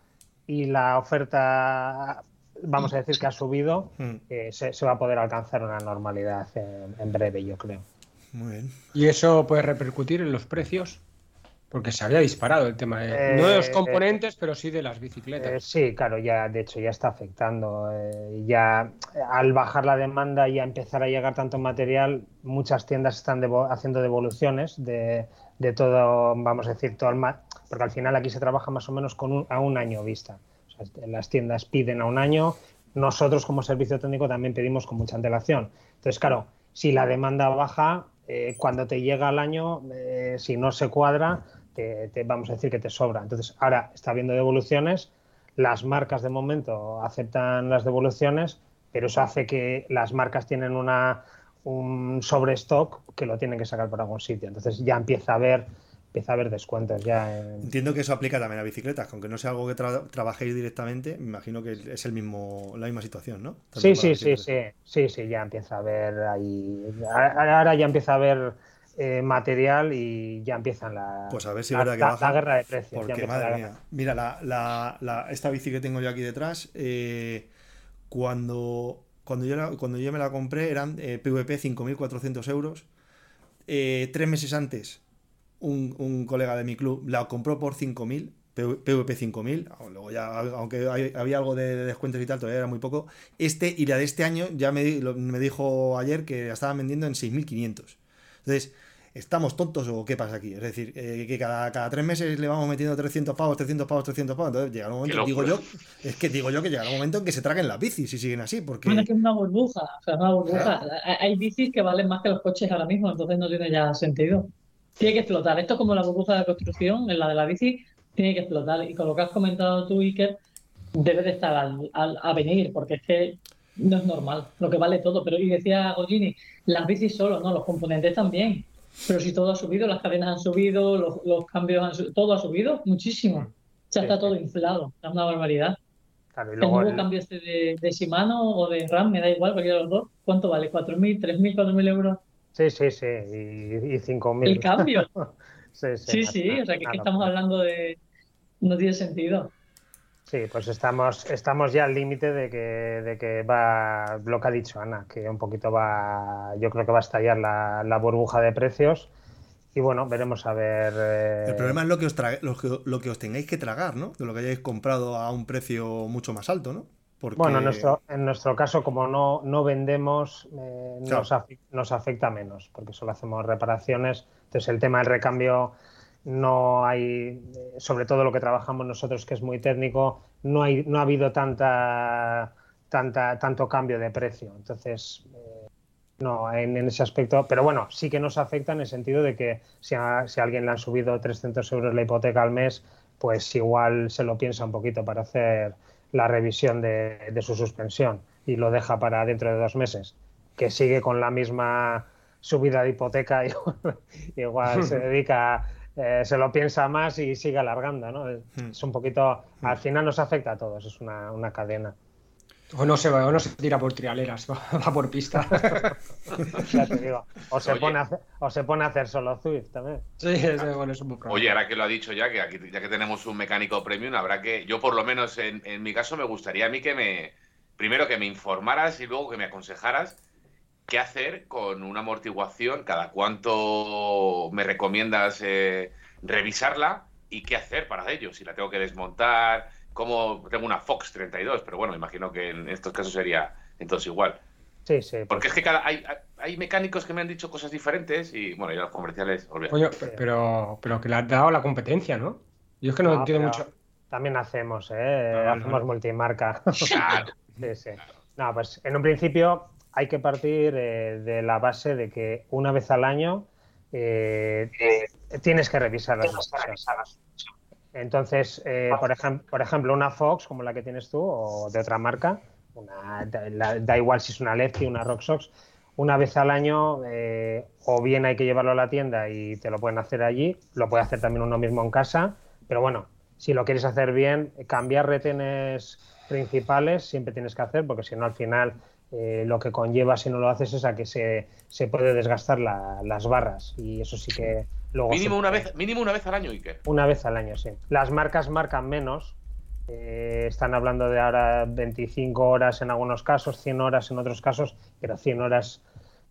y la oferta, vamos a decir que ha subido, mm, eh, se, se va a poder alcanzar una normalidad en, en breve, yo creo. muy bien. ¿Y eso puede repercutir en los precios? Porque se había disparado el tema de, Eh, no de los componentes, pero sí de las bicicletas. Eh, sí, claro, ya de hecho ya está afectando. eh, ya eh, al bajar la demanda y a empezar a llegar tanto material, muchas tiendas están devo- haciendo devoluciones de, de todo, vamos a decir, todo el ma- porque al final aquí se trabaja más o menos con un- a un año vista. O sea, las tiendas piden a un año, nosotros como servicio técnico también pedimos con mucha antelación. Entonces, claro, si la demanda baja, eh, cuando te llega al año, eh, si no se cuadra, te, te- vamos a decir que te sobra. Entonces, ahora está habiendo devoluciones, las marcas de momento aceptan las devoluciones, pero eso hace que las marcas tienen una, un sobrestock que lo tienen que sacar por algún sitio. Entonces ya empieza a haber, empieza a haber descuentos ya en- Entiendo que eso aplica también a bicicletas, que aunque no sea algo que tra- trabajéis directamente, me imagino que es el mismo, la misma situación, ¿no? Sí, sí, sí, sí, sí, sí, ya empieza a haber ahí, ahora ahora ya empieza a haber eh, material y ya empiezan la, Pues a ver si la, verdad que la- baja, la guerra de precios. Porque, la madre mía. Mira, la, la- la- esta bici que tengo yo aquí detrás, eh, cuando, cuando, yo la- cuando yo me la compré eran eh, PVP 5.400 euros. Eh, tres meses antes, un, un colega de mi club la compró por 5.000, PVP 5.000. Luego ya, aunque hay- había algo de, de descuentos y tal, todavía era muy poco. Este y la de este año ya me, me dijo ayer que la estaban vendiendo en 6.500. Entonces, ¿estamos tontos o qué pasa aquí? Es decir, eh, que cada, cada tres meses le vamos metiendo 300 pavos, 300 pavos, 300 pavos. Entonces llega un momento, digo yo, es que digo yo que llegará un momento en que se traguen las bicis si siguen así. Porque... Bueno, es que es una burbuja, o sea, una burbuja. Hay bicis que valen más que los coches ahora mismo, entonces no tiene ya sentido. Tiene que explotar. Esto es como la burbuja de la construcción, en la de la bici, tiene que explotar. Y con lo que has comentado tú, Iker, debe de estar al, a venir, porque es que no es normal, lo que vale todo. Pero, y decía Gogini, las bicis solo, no, los componentes también. Pero si todo ha subido, las cadenas han subido, los, cambios han subido, todo ha subido muchísimo. Ya está todo inflado, es una barbaridad. el nuevo cambio este de, de, Shimano o de RAM, me da igual, cualquiera de los dos, ¿cuánto vale? ¿4.000, 3.000, 4.000 euros? Sí, sí, sí, y, y 5.000. El cambio. sí, sí, sí, o sea que, estamos hablando de... No tiene sentido. Sí, pues estamos, estamos ya al límite de que, de que va lo que ha dicho Ana, que un poquito va, yo creo que va a estallar la, burbuja de precios. Y bueno, veremos a ver. Eh, El problema es lo que, os lo, que, os tengáis que tragar, ¿no? De lo que hayáis comprado a un precio mucho más alto, ¿no? Bueno, en nuestro, en nuestro caso, como no, no vendemos, eh, nos, nos, afecta menos, porque solo hacemos reparaciones. Entonces, el tema del recambio no hay, sobre todo lo que trabajamos nosotros, que es muy técnico, no, hay, no ha habido tanta, tanta, tanto cambio de precio. Entonces, eh, no, en, ese aspecto, pero bueno, sí que nos afecta en el sentido de que si a, si alguien le han subido 300 euros la hipoteca al mes, pues igual se lo piensa un poquito para hacer la revisión de, de su suspensión y lo deja para dentro de dos meses, que sigue con la misma subida de hipoteca, igual se dedica eh, se lo piensa más y sigue alargando, ¿no? Hmm. Es un poquito, al final nos afecta a todos, es una, cadena. O no, se va, o no se tira por trialeras, va, por pista. ya te digo. O se, pone a hacer, o se pone a hacer solo Zwift también. Sí, bueno, es un Oye, ahora que lo ha dicho ya, que aquí, ya que tenemos un mecánico premium, habrá que. Yo, por lo menos en, en mi caso, me gustaría a mí que me. Primero que me informaras y luego que me aconsejaras qué hacer con una amortiguación, cada cuánto me recomiendas eh, revisarla y qué hacer para ello, si la tengo que desmontar, cómo tengo una Fox 32, pero bueno, imagino que en estos casos sería entonces igual. Sí, sí. Porque es que cada, hay, hay mecánicos que me han dicho cosas diferentes y bueno, ya los comerciales, Oye, pero, pero que le has dado la competencia, ¿no? Yo es que no, entiendo mucho. También hacemos, ¿eh? hacemos multimarca. Claro. sí, sí. No, pues en un principio hay que partir eh, de la base de que una vez al año eh, tienes que revisar las cosas. Entonces, eh, por, por ejemplo, una Fox como la que tienes tú o de otra marca, da, igual si es una Lefty, una Rocksox, una vez al año o bien hay que llevarlo a la tienda y te lo pueden hacer allí, lo puede hacer también uno mismo en casa, pero bueno, si lo quieres hacer bien, cambiar retenes principales siempre tienes que hacer porque si no al final eh, lo que conlleva si no lo haces es a que se, se puede desgastar las barras y eso sí que luego... Mínimo, una vez, mínimo una vez al año, Iker. Una vez al año, sí. Las marcas marcan menos. Eh, están hablando de ahora 25 horas en algunos casos, 100 horas en otros casos, pero 100 horas...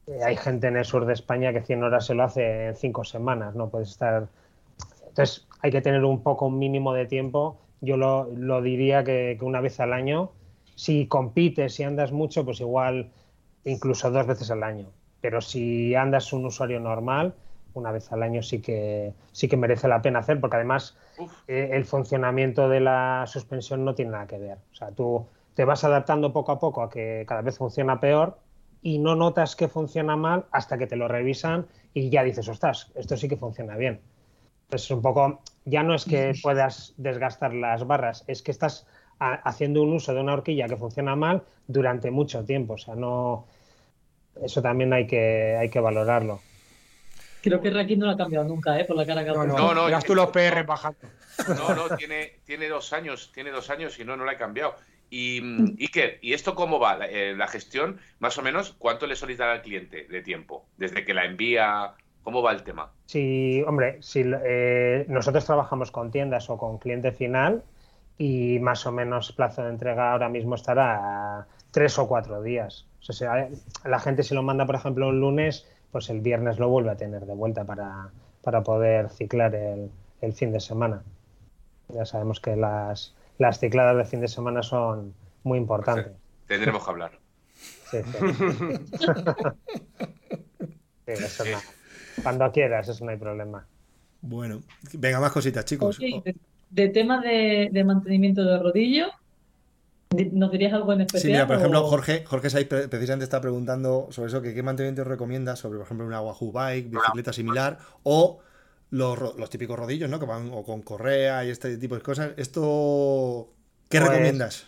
Eh, hay gente en el sur de España que 100 horas se lo hace en 5 semanas, no puedes estar... Entonces hay que tener un poco un mínimo de tiempo. Yo lo, lo diría que, que una vez al año si compites, si andas mucho, pues igual incluso dos veces al año. Pero si andas un usuario normal, una vez al año sí que sí que merece la pena hacer, porque además eh, el funcionamiento de la suspensión no tiene nada que ver. O sea, tú te vas adaptando poco a poco a que cada vez funciona peor y no notas que funciona mal hasta que te lo revisan y ya dices, ostras, esto sí que funciona bien. Entonces, un poco, ya no es que puedas desgastar las barras, es que estás haciendo un uso de una horquilla que funciona mal durante mucho tiempo. O sea, no. Eso también hay que, hay que valorarlo. Creo que Raquel no lo ha cambiado nunca, ¿eh? Por la cara que no, no, no, no tú los PR bajando. No, no, tiene, tiene dos años, tiene dos años y no, no la ha cambiado. Y mm, Iker, ¿y esto cómo va? Eh, la, gestión, más o menos, ¿cuánto le solicita al cliente de tiempo? Desde que la envía, ¿cómo va el tema? Sí, hombre, si eh, nosotros trabajamos con tiendas o con cliente final, y más o menos plazo de entrega ahora mismo estará tres o cuatro días. O sea, la gente si lo manda, por ejemplo, un lunes, pues el viernes lo vuelve a tener de vuelta para, para poder ciclar el, el, fin de semana. Ya sabemos que las, las cicladas de fin de semana son muy importantes. Tendremos que hablar. Sí, sí. sí eso Cuando quieras, eso no hay problema. Bueno, venga, más cositas, chicos. De, de tema de, de mantenimiento de rodillo, di- ¿nos dirías algo en especial? Sí, mira, por ejemplo, Jorge, Jorge Saiz pre- precisamente está preguntando sobre eso, que qué mantenimiento recomiendas sobre, por ejemplo, una Wahoo Bike, bicicleta similar, o los, los típicos rodillos, ¿no? Que van o con correa y este tipo de cosas. ¿Esto qué Pues, recomiendas?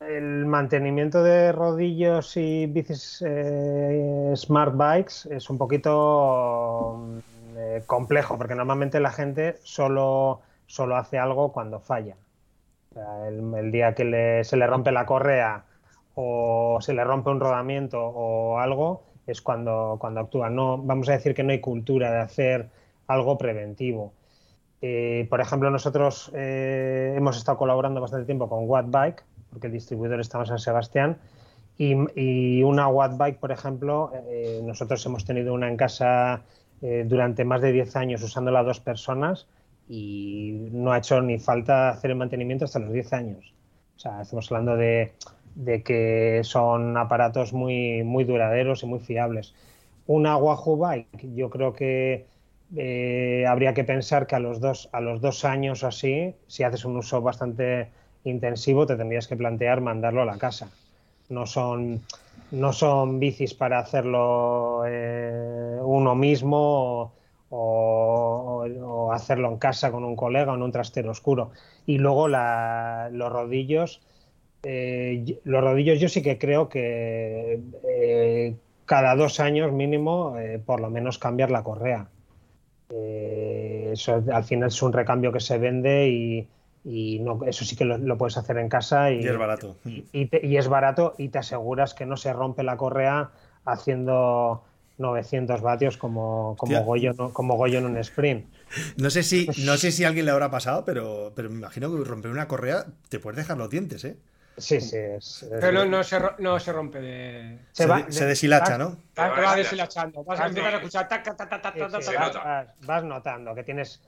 El mantenimiento de rodillos y bicis eh, smart bikes es un poquito mm, eh, complejo porque normalmente la gente solo, solo hace algo cuando falla. El, día que se le rompe la correa o se le rompe un rodamiento o algo es cuando, cuando actúa. No, vamos a decir que no hay cultura de hacer algo preventivo. Eh, por ejemplo, nosotros eh, hemos estado colaborando bastante tiempo con Wattbike, porque el distribuidor está en San Sebastián, y, y una Wattbike, por ejemplo, eh, nosotros hemos tenido una en casa durante más de 10 años usándola dos personas y no ha hecho ni falta hacer el mantenimiento hasta los 10 años. O sea, estamos hablando de, de que son aparatos muy, muy duraderos y muy fiables. Una Wahoo Bike, yo creo que eh, habría que pensar que a los, dos, a los dos años o así, si haces un uso bastante intensivo, te tendrías que plantear mandarlo a la casa. No son, no son bicis para hacerlo eh, uno mismo o, hacerlo en casa con un colega o en un trastero oscuro. Y luego la- los rodillos, eh, los rodillos yo sí que creo que eh, cada dos años mínimo, eh, por lo menos cambiar la correa. Eso al final es un recambio que se vende y, y no, eso sí que lo, lo puedes hacer en casa y, Y es barato. y, y te- y es barato y te aseguras que no se rompe la correa haciendo 900 vatios como, como. Goyo, en un- como Goyo en un sprint. No sé si, no sé si a alguien le habrá pasado, pero, pero me imagino que romper una correa te puedes dejar los dientes, ¿eh? Sí, sí. Es, es- Pero no, no, se, no se rompe de. Se, va- se deshilacha, ¿no? Te va va a deshilachando. Vas a vas- empezar a escuchar. vas, nota. vas- vas notando que tienes,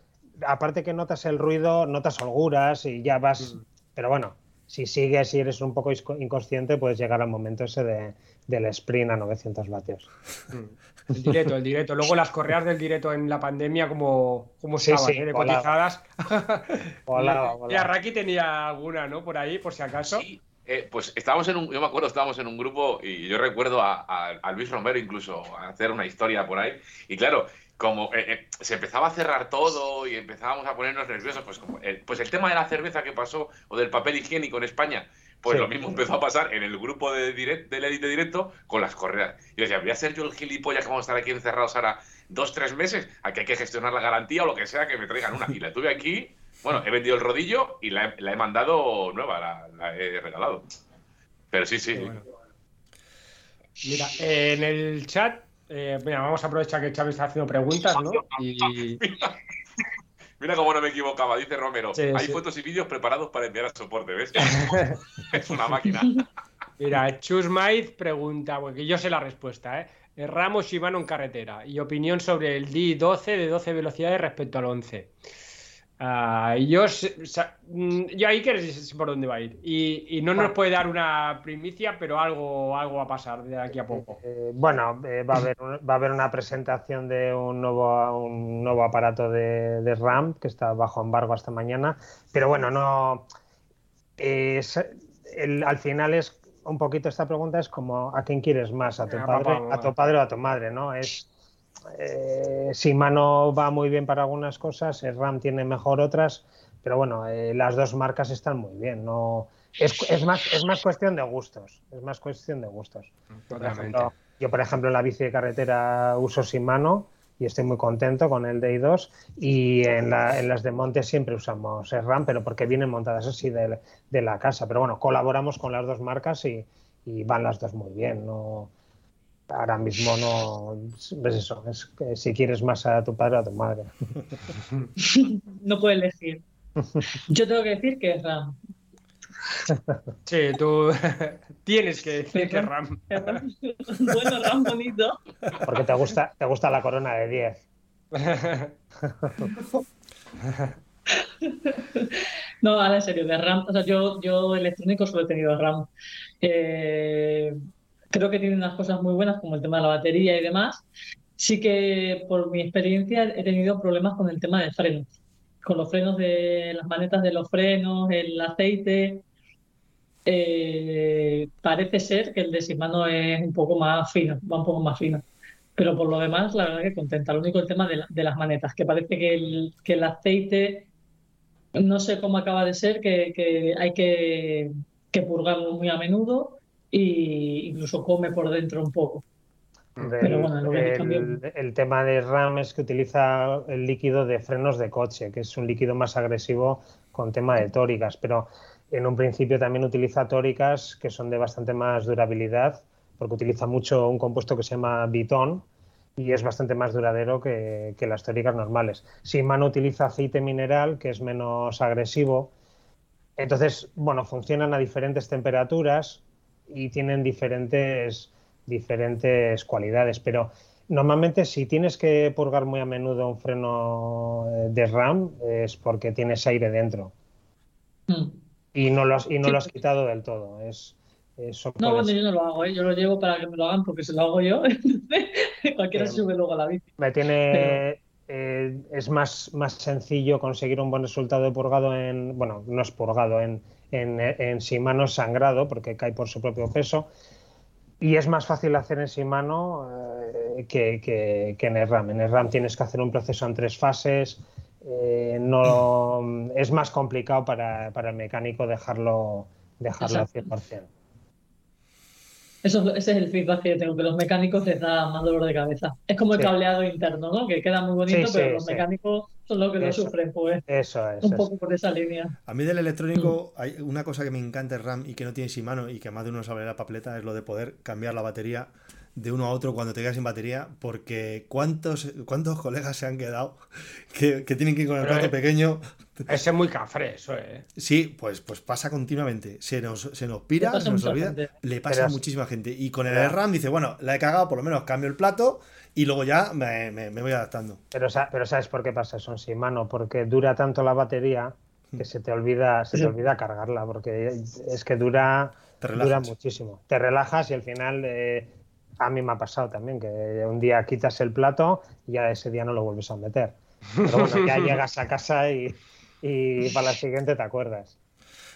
aparte que notas el ruido, notas holguras y ya vas, pero bueno, si sigues y eres un poco inconsciente, puedes llegar al momento ese de, del sprint a 900 vatios. El directo, el directo. Luego las correas del directo en la pandemia, como, como Sí, estaban, sí, ¿eh? de volaba. cotizadas. Volaba, Y. Arraki tenía alguna, ¿no? Por ahí, por si acaso. Sí, eh, pues estábamos en un, yo me acuerdo, estábamos en un grupo y yo recuerdo a, a- a Luis Romero incluso hacer una historia por ahí. Y claro, como eh, eh, se empezaba a cerrar todo y empezábamos a ponernos nerviosos, pues, como, eh, pues el tema de la cerveza que pasó o del papel higiénico en España, pues Sí. lo mismo empezó a pasar en el grupo de direct, del Elite Directo con las correas. Yo decía, voy a ser yo el gilipollas que vamos a estar aquí encerrados ahora dos, tres meses, aquí hay que gestionar la garantía o lo que sea que me traigan una. Y la tuve aquí, bueno, he vendido el rodillo y la he, la he mandado nueva, la, la he regalado. Pero sí, sí. Bueno. Mira, en el chat, eh, mira, vamos a aprovechar que Xavi está haciendo preguntas, ¿no? Y Mira cómo no me equivocaba, dice Romero. Sí, Hay sí. fotos y vídeos preparados para enviar a soporte, ¿ves? es una máquina. mira, Chus Maiz pregunta, porque yo sé la respuesta, ¿eh? Eh, Ramos Shimano en carretera y opinión sobre el D12 de 12 velocidades respecto al 11. Ah, yo, mm, yo ahí que sé por dónde va a ir. Y, y no nos puede dar una primicia, pero algo, algo va a pasar de aquí a poco. Eh, bueno, eh, va, a haber, un- va a haber una presentación de un nuevo, un nuevo aparato de, de RAM que está bajo embargo hasta mañana, pero bueno, no. es- el- al final es un poquito esta pregunta es como ¿a quién quieres más? ¿A tu padre, a tu padre o a tu madre? ¿no? Es eh, Shimano va muy bien para algunas cosas, el RAM tiene mejor otras, pero bueno, eh, las dos marcas están muy bien. No, es, es más, es más cuestión de gustos. Es más cuestión de gustos. Yo, por ejemplo, yo, por ejemplo, en la bici de carretera uso Shimano y estoy muy contento con el DI2 y en, la- en las de monte siempre usamos RAM, pero porque vienen montadas así de, de la casa. Pero bueno, colaboramos con las dos marcas y, y van las dos muy bien. No, ahora mismo no ves eso, es que si quieres más a tu padre o a tu madre. No puede elegir. Yo tengo que decir que es RAM. Sí, tú tienes que decir que RAM. Es RAM. bueno, RAM bonito. Porque te gusta, te gusta la corona de 10. No, ahora en serio, de RAM. O sea, yo, yo electrónico solo he tenido RAM. Eh, creo que tiene unas cosas muy buenas como el tema de la batería y demás. sí que por mi experiencia he tenido problemas con el tema de frenos, con los frenos de las manetas de los frenos, el aceite. Eh, parece ser que el de Shimano es un poco más fino, va un poco más fino. Pero por lo demás, la verdad que contenta. Lo único el tema de, las manetas, que parece que el, que el aceite no sé cómo acaba de ser, que, hay que, purgarlo muy a menudo e incluso come por dentro un poco. Pero bueno, que el, el, tema de RAM es que utiliza el líquido de frenos de coche, que es un líquido más agresivo con tema de tóricas, pero en un principio también utiliza tóricas que son de bastante más durabilidad, porque utiliza mucho un compuesto que se llama bitón, y es bastante más duradero que, las tóricas normales. Shimano utiliza aceite mineral, que es menos agresivo. Entonces, bueno, funcionan a diferentes temperaturas y tienen diferentes, diferentes cualidades, pero normalmente si tienes que purgar muy a menudo un freno eh, de RAM es porque tienes aire dentro. Mm. Y no lo has, y no lo has quitado del todo. Es, no, bueno, yo no lo hago, ¿eh? yo lo llevo para que me lo hagan porque se lo hago yo. Cualquiera sube luego a la bici. Me tiene. Eh, es más, más sencillo conseguir un buen resultado de purgado en. Bueno, no es purgado, en, en, en Shimano sangrado, porque cae por su propio peso. Y es más fácil hacer en Shimano eh, que, que, que, en el RAM. En el RAM tienes que hacer un proceso en tres fases. Eh, no, es más complicado para, para el mecánico dejarlo, dejarlo al 100%. Eso, ese es el feedback que yo tengo, que los mecánicos les da más dolor de cabeza. Es como el cableado interno, ¿no? Que queda muy bonito, pero los mecánicos son los que lo sufren, pues. Eso es. Un poco por esa línea. A mí del electrónico mm. hay una cosa que me encanta el RAM y que no tiene Shimano y que más de uno sabe la papeleta es lo de poder cambiar la batería de uno a otro cuando te quedas sin batería, porque ¿cuántos, cuántos colegas se han quedado que, tienen que ir con el plato pequeño? Ese es muy cafre, eso, ¿eh? Sí, pues, pues pasa continuamente. Se nos, se nos pira, se nos olvida. Le pasa a muchísima gente. Y con el RAM dice, bueno, la he cagado, por lo menos cambio el plato y luego ya me, voy adaptando. Pero, pero ¿sabes por qué pasa eso sin mano? Porque dura tanto la batería que mm. se te olvida, se te olvida cargarla, porque es que dura, dura muchísimo. Te relajas y al final eh, a mí me ha pasado también, que un día quitas el plato y ya ese día no lo vuelves a meter. Pero bueno, ya llegas a casa y, para la siguiente te acuerdas.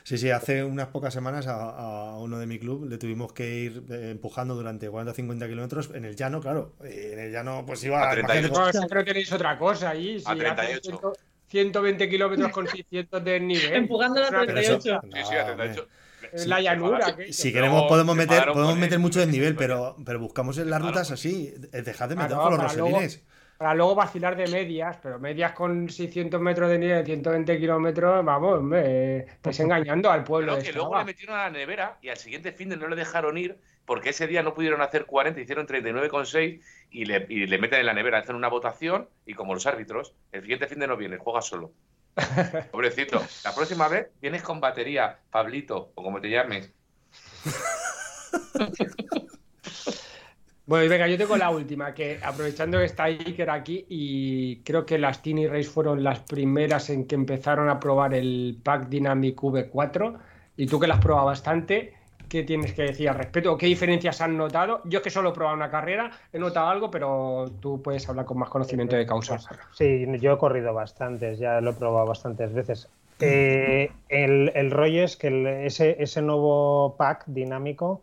Sí, sí, hace unas pocas semanas a, uno de mi club le tuvimos que ir eh, empujando durante 40 o 50 kilómetros en el llano, claro. Eh, en el llano, pues iba a. 38. No, tenéis otra cosa ahí. a 38. 120 kilómetros con 600 de nivel. Empujando a 38. sí, sí, a 38 la llanura. Si queremos podemos meter, podemos meter mucho desnivel, pero, pero buscamos en las rutas así. Dejad de meter con los roselines. Para luego vacilar de medias, pero medias con 600 metros de nivel, 120 kilómetros, vamos, me estás engañando al pueblo. que luego le metieron a la nevera y al siguiente fin de no le dejaron ir porque ese día no pudieron hacer 40, hicieron 39,6 y le, y le meten en la nevera, hacen una votación y como los árbitros, el siguiente fin de no viene, juega solo. Pobrecito. La próxima vez vienes con batería, Pablito, o como te llames. Bueno, y venga, yo tengo la última, que aprovechando que está Iker aquí, y creo que las Tiny Race fueron las primeras en que empezaron a probar el Pack Dynamic V4, y tú que las has probado bastante, ¿Qué tienes que decir al respecto? ¿Qué diferencias han notado? Yo es que solo he probado una carrera, he notado algo, pero tú puedes hablar con más conocimiento de causa. Sí, yo he corrido bastantes, ya lo he probado bastantes veces. Eh, el, rollo es que ese, ese nuevo pack dinámico.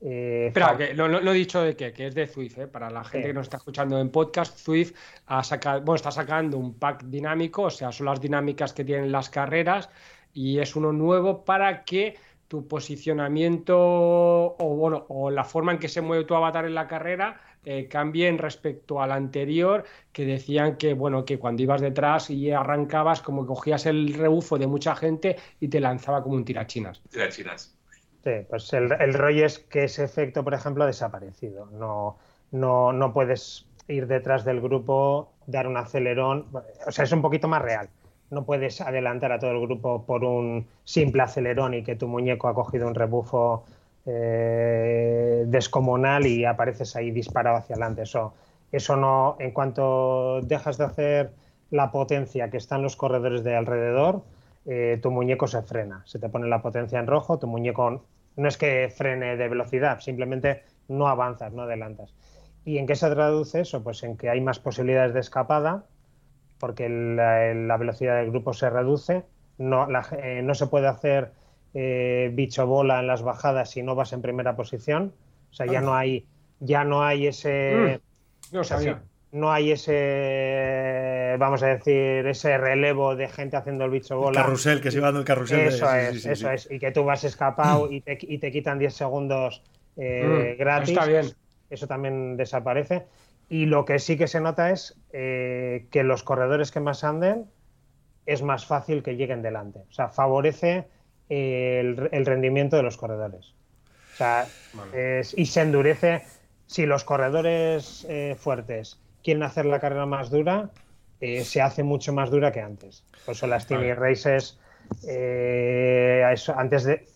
Eh, Espera, que lo, he dicho de qué, que es de Zwift, eh, para la gente que nos está escuchando en podcast, Zwift ha sacado, bueno, está sacando un pack dinámico, o sea, son las dinámicas que tienen las carreras y es uno nuevo para que tu posicionamiento o, bueno, o la forma en que se mueve tu avatar en la carrera eh, cambien respecto al anterior, que decían que, bueno, que cuando ibas detrás y arrancabas, como cogías el rebufo de mucha gente y te lanzaba como un tirachinas. Tirachinas. Sí, pues el, rollo es que ese efecto, por ejemplo, ha desaparecido. No, no, no puedes ir detrás del grupo, dar un acelerón, o sea, es un poquito más real no puedes adelantar a todo el grupo por un simple acelerón y que tu muñeco ha cogido un rebufo eh, descomunal y apareces ahí disparado hacia adelante. Eso, eso no, en cuanto dejas de hacer la potencia que están los corredores de alrededor, eh, tu muñeco se frena. Se te pone la potencia en rojo, tu muñeco no es que frene de velocidad, simplemente no avanzas, no adelantas. ¿Y en qué se traduce eso? Pues en que hay más posibilidades de escapada, porque la, velocidad del grupo se reduce, no, eh, no se puede hacer eh, bicho bola en las bajadas si no vas en primera posición, o sea, ya no hay, ya no hay ese... Mm, no sabía. No hay ese, vamos a decir, ese relevo de gente haciendo el bicho bola. El carrusel, que se va dando el carrusel. Eso es, eso es. Y que tú vas escapado y, te, y te quitan 10 segundos eh, mm, gratis. Está bien eso también desaparece. Y lo que sí que se nota es eh, que los corredores que más anden es más fácil que lleguen delante. O sea, favorece el, rendimiento de los corredores. O sea, y se endurece. Si los corredores eh, fuertes quieren hacer la carrera más dura, eh, se hace mucho más dura que antes. Por eso las Team Races, antes de.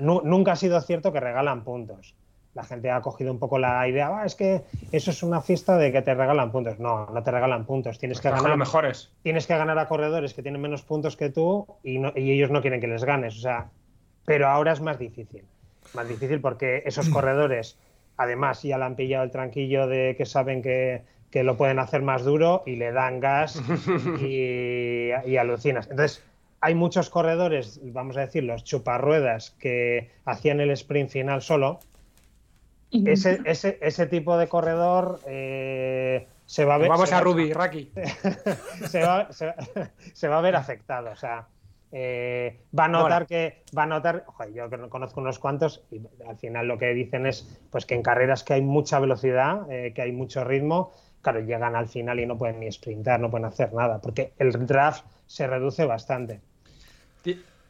nunca ha sido cierto que regalan puntos la gente ha cogido un poco la idea, ah, es que eso es una fiesta de que te regalan puntos. No, no te regalan puntos. Tienes que ganar. mejores. Tienes que ganar a corredores que tienen menos puntos que tú y, y ellos no quieren que les ganes. O sea, pero ahora es más difícil. Más difícil porque esos corredores, además, ya le han pillado el tranquillo de que saben que, que lo pueden hacer más duro y le dan gas y, y alucinas. Entonces, hay muchos corredores, vamos a decir, los chuparruedas que hacían el sprint final solo ese, ese, ese tipo de corredor eh, se va a ver. Vamos a Ruby, Raki. se, va, se, va, a ver afectado. O sea, eh, va a notar que. Va a notar. Ojo, yo conozco unos cuantos y al final lo que dicen es pues que en carreras que hay mucha velocidad, eh, que hay mucho ritmo, claro, llegan al final y no pueden ni sprintar, no pueden hacer nada, porque el draft se reduce bastante.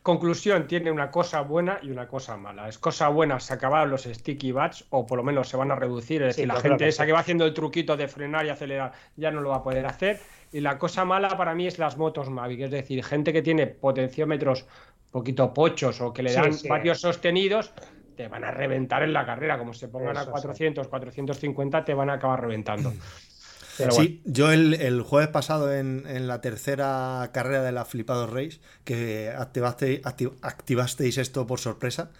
Conclusión, tiene una cosa buena y una cosa mala. Es cosa buena, se acabaron los sticky bats, o por lo menos se van a reducir. Es decir, la gente esa que va haciendo el truquito de frenar y acelerar ya no lo va a poder hacer. Y la cosa mala para mí es las motos Mavic, es decir, gente que tiene potenciómetros poquito pochos o que le dan varios sostenidos, te van a reventar en la carrera. Como se pongan a 400, 450, te van a acabar reventando. sí, yo el, jueves pasado en, la tercera carrera de la Flipados Race, que activasteis esto por sorpresa,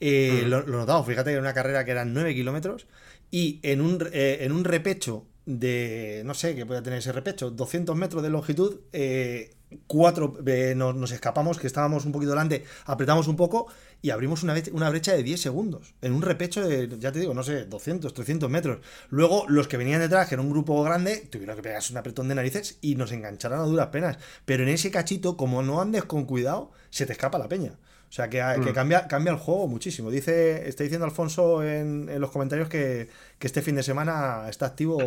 eh, mm. lo, lo, notamos. Fíjate que era una carrera que eran 9 kilómetros y en un, eh, en un repecho de, no sé qué puede tener ese repecho, 200 metros de longitud, eh, cuatro, nos, escapamos, que estábamos un poquito delante, apretamos un poco y abrimos una, una brecha de 10 segundos. En un repecho de, ya te digo, no sé, 200, 300 metros. Luego, los que venían detrás, que era un grupo grande, tuvieron que pegarse un apretón de narices y nos engancharon a duras penas. Pero en ese cachito, como no andes con cuidado, se te escapa la peña. O sea, que, mm. cambia, cambia el juego muchísimo. Dice, está diciendo Alfonso en, los comentarios que, este fin de semana está activo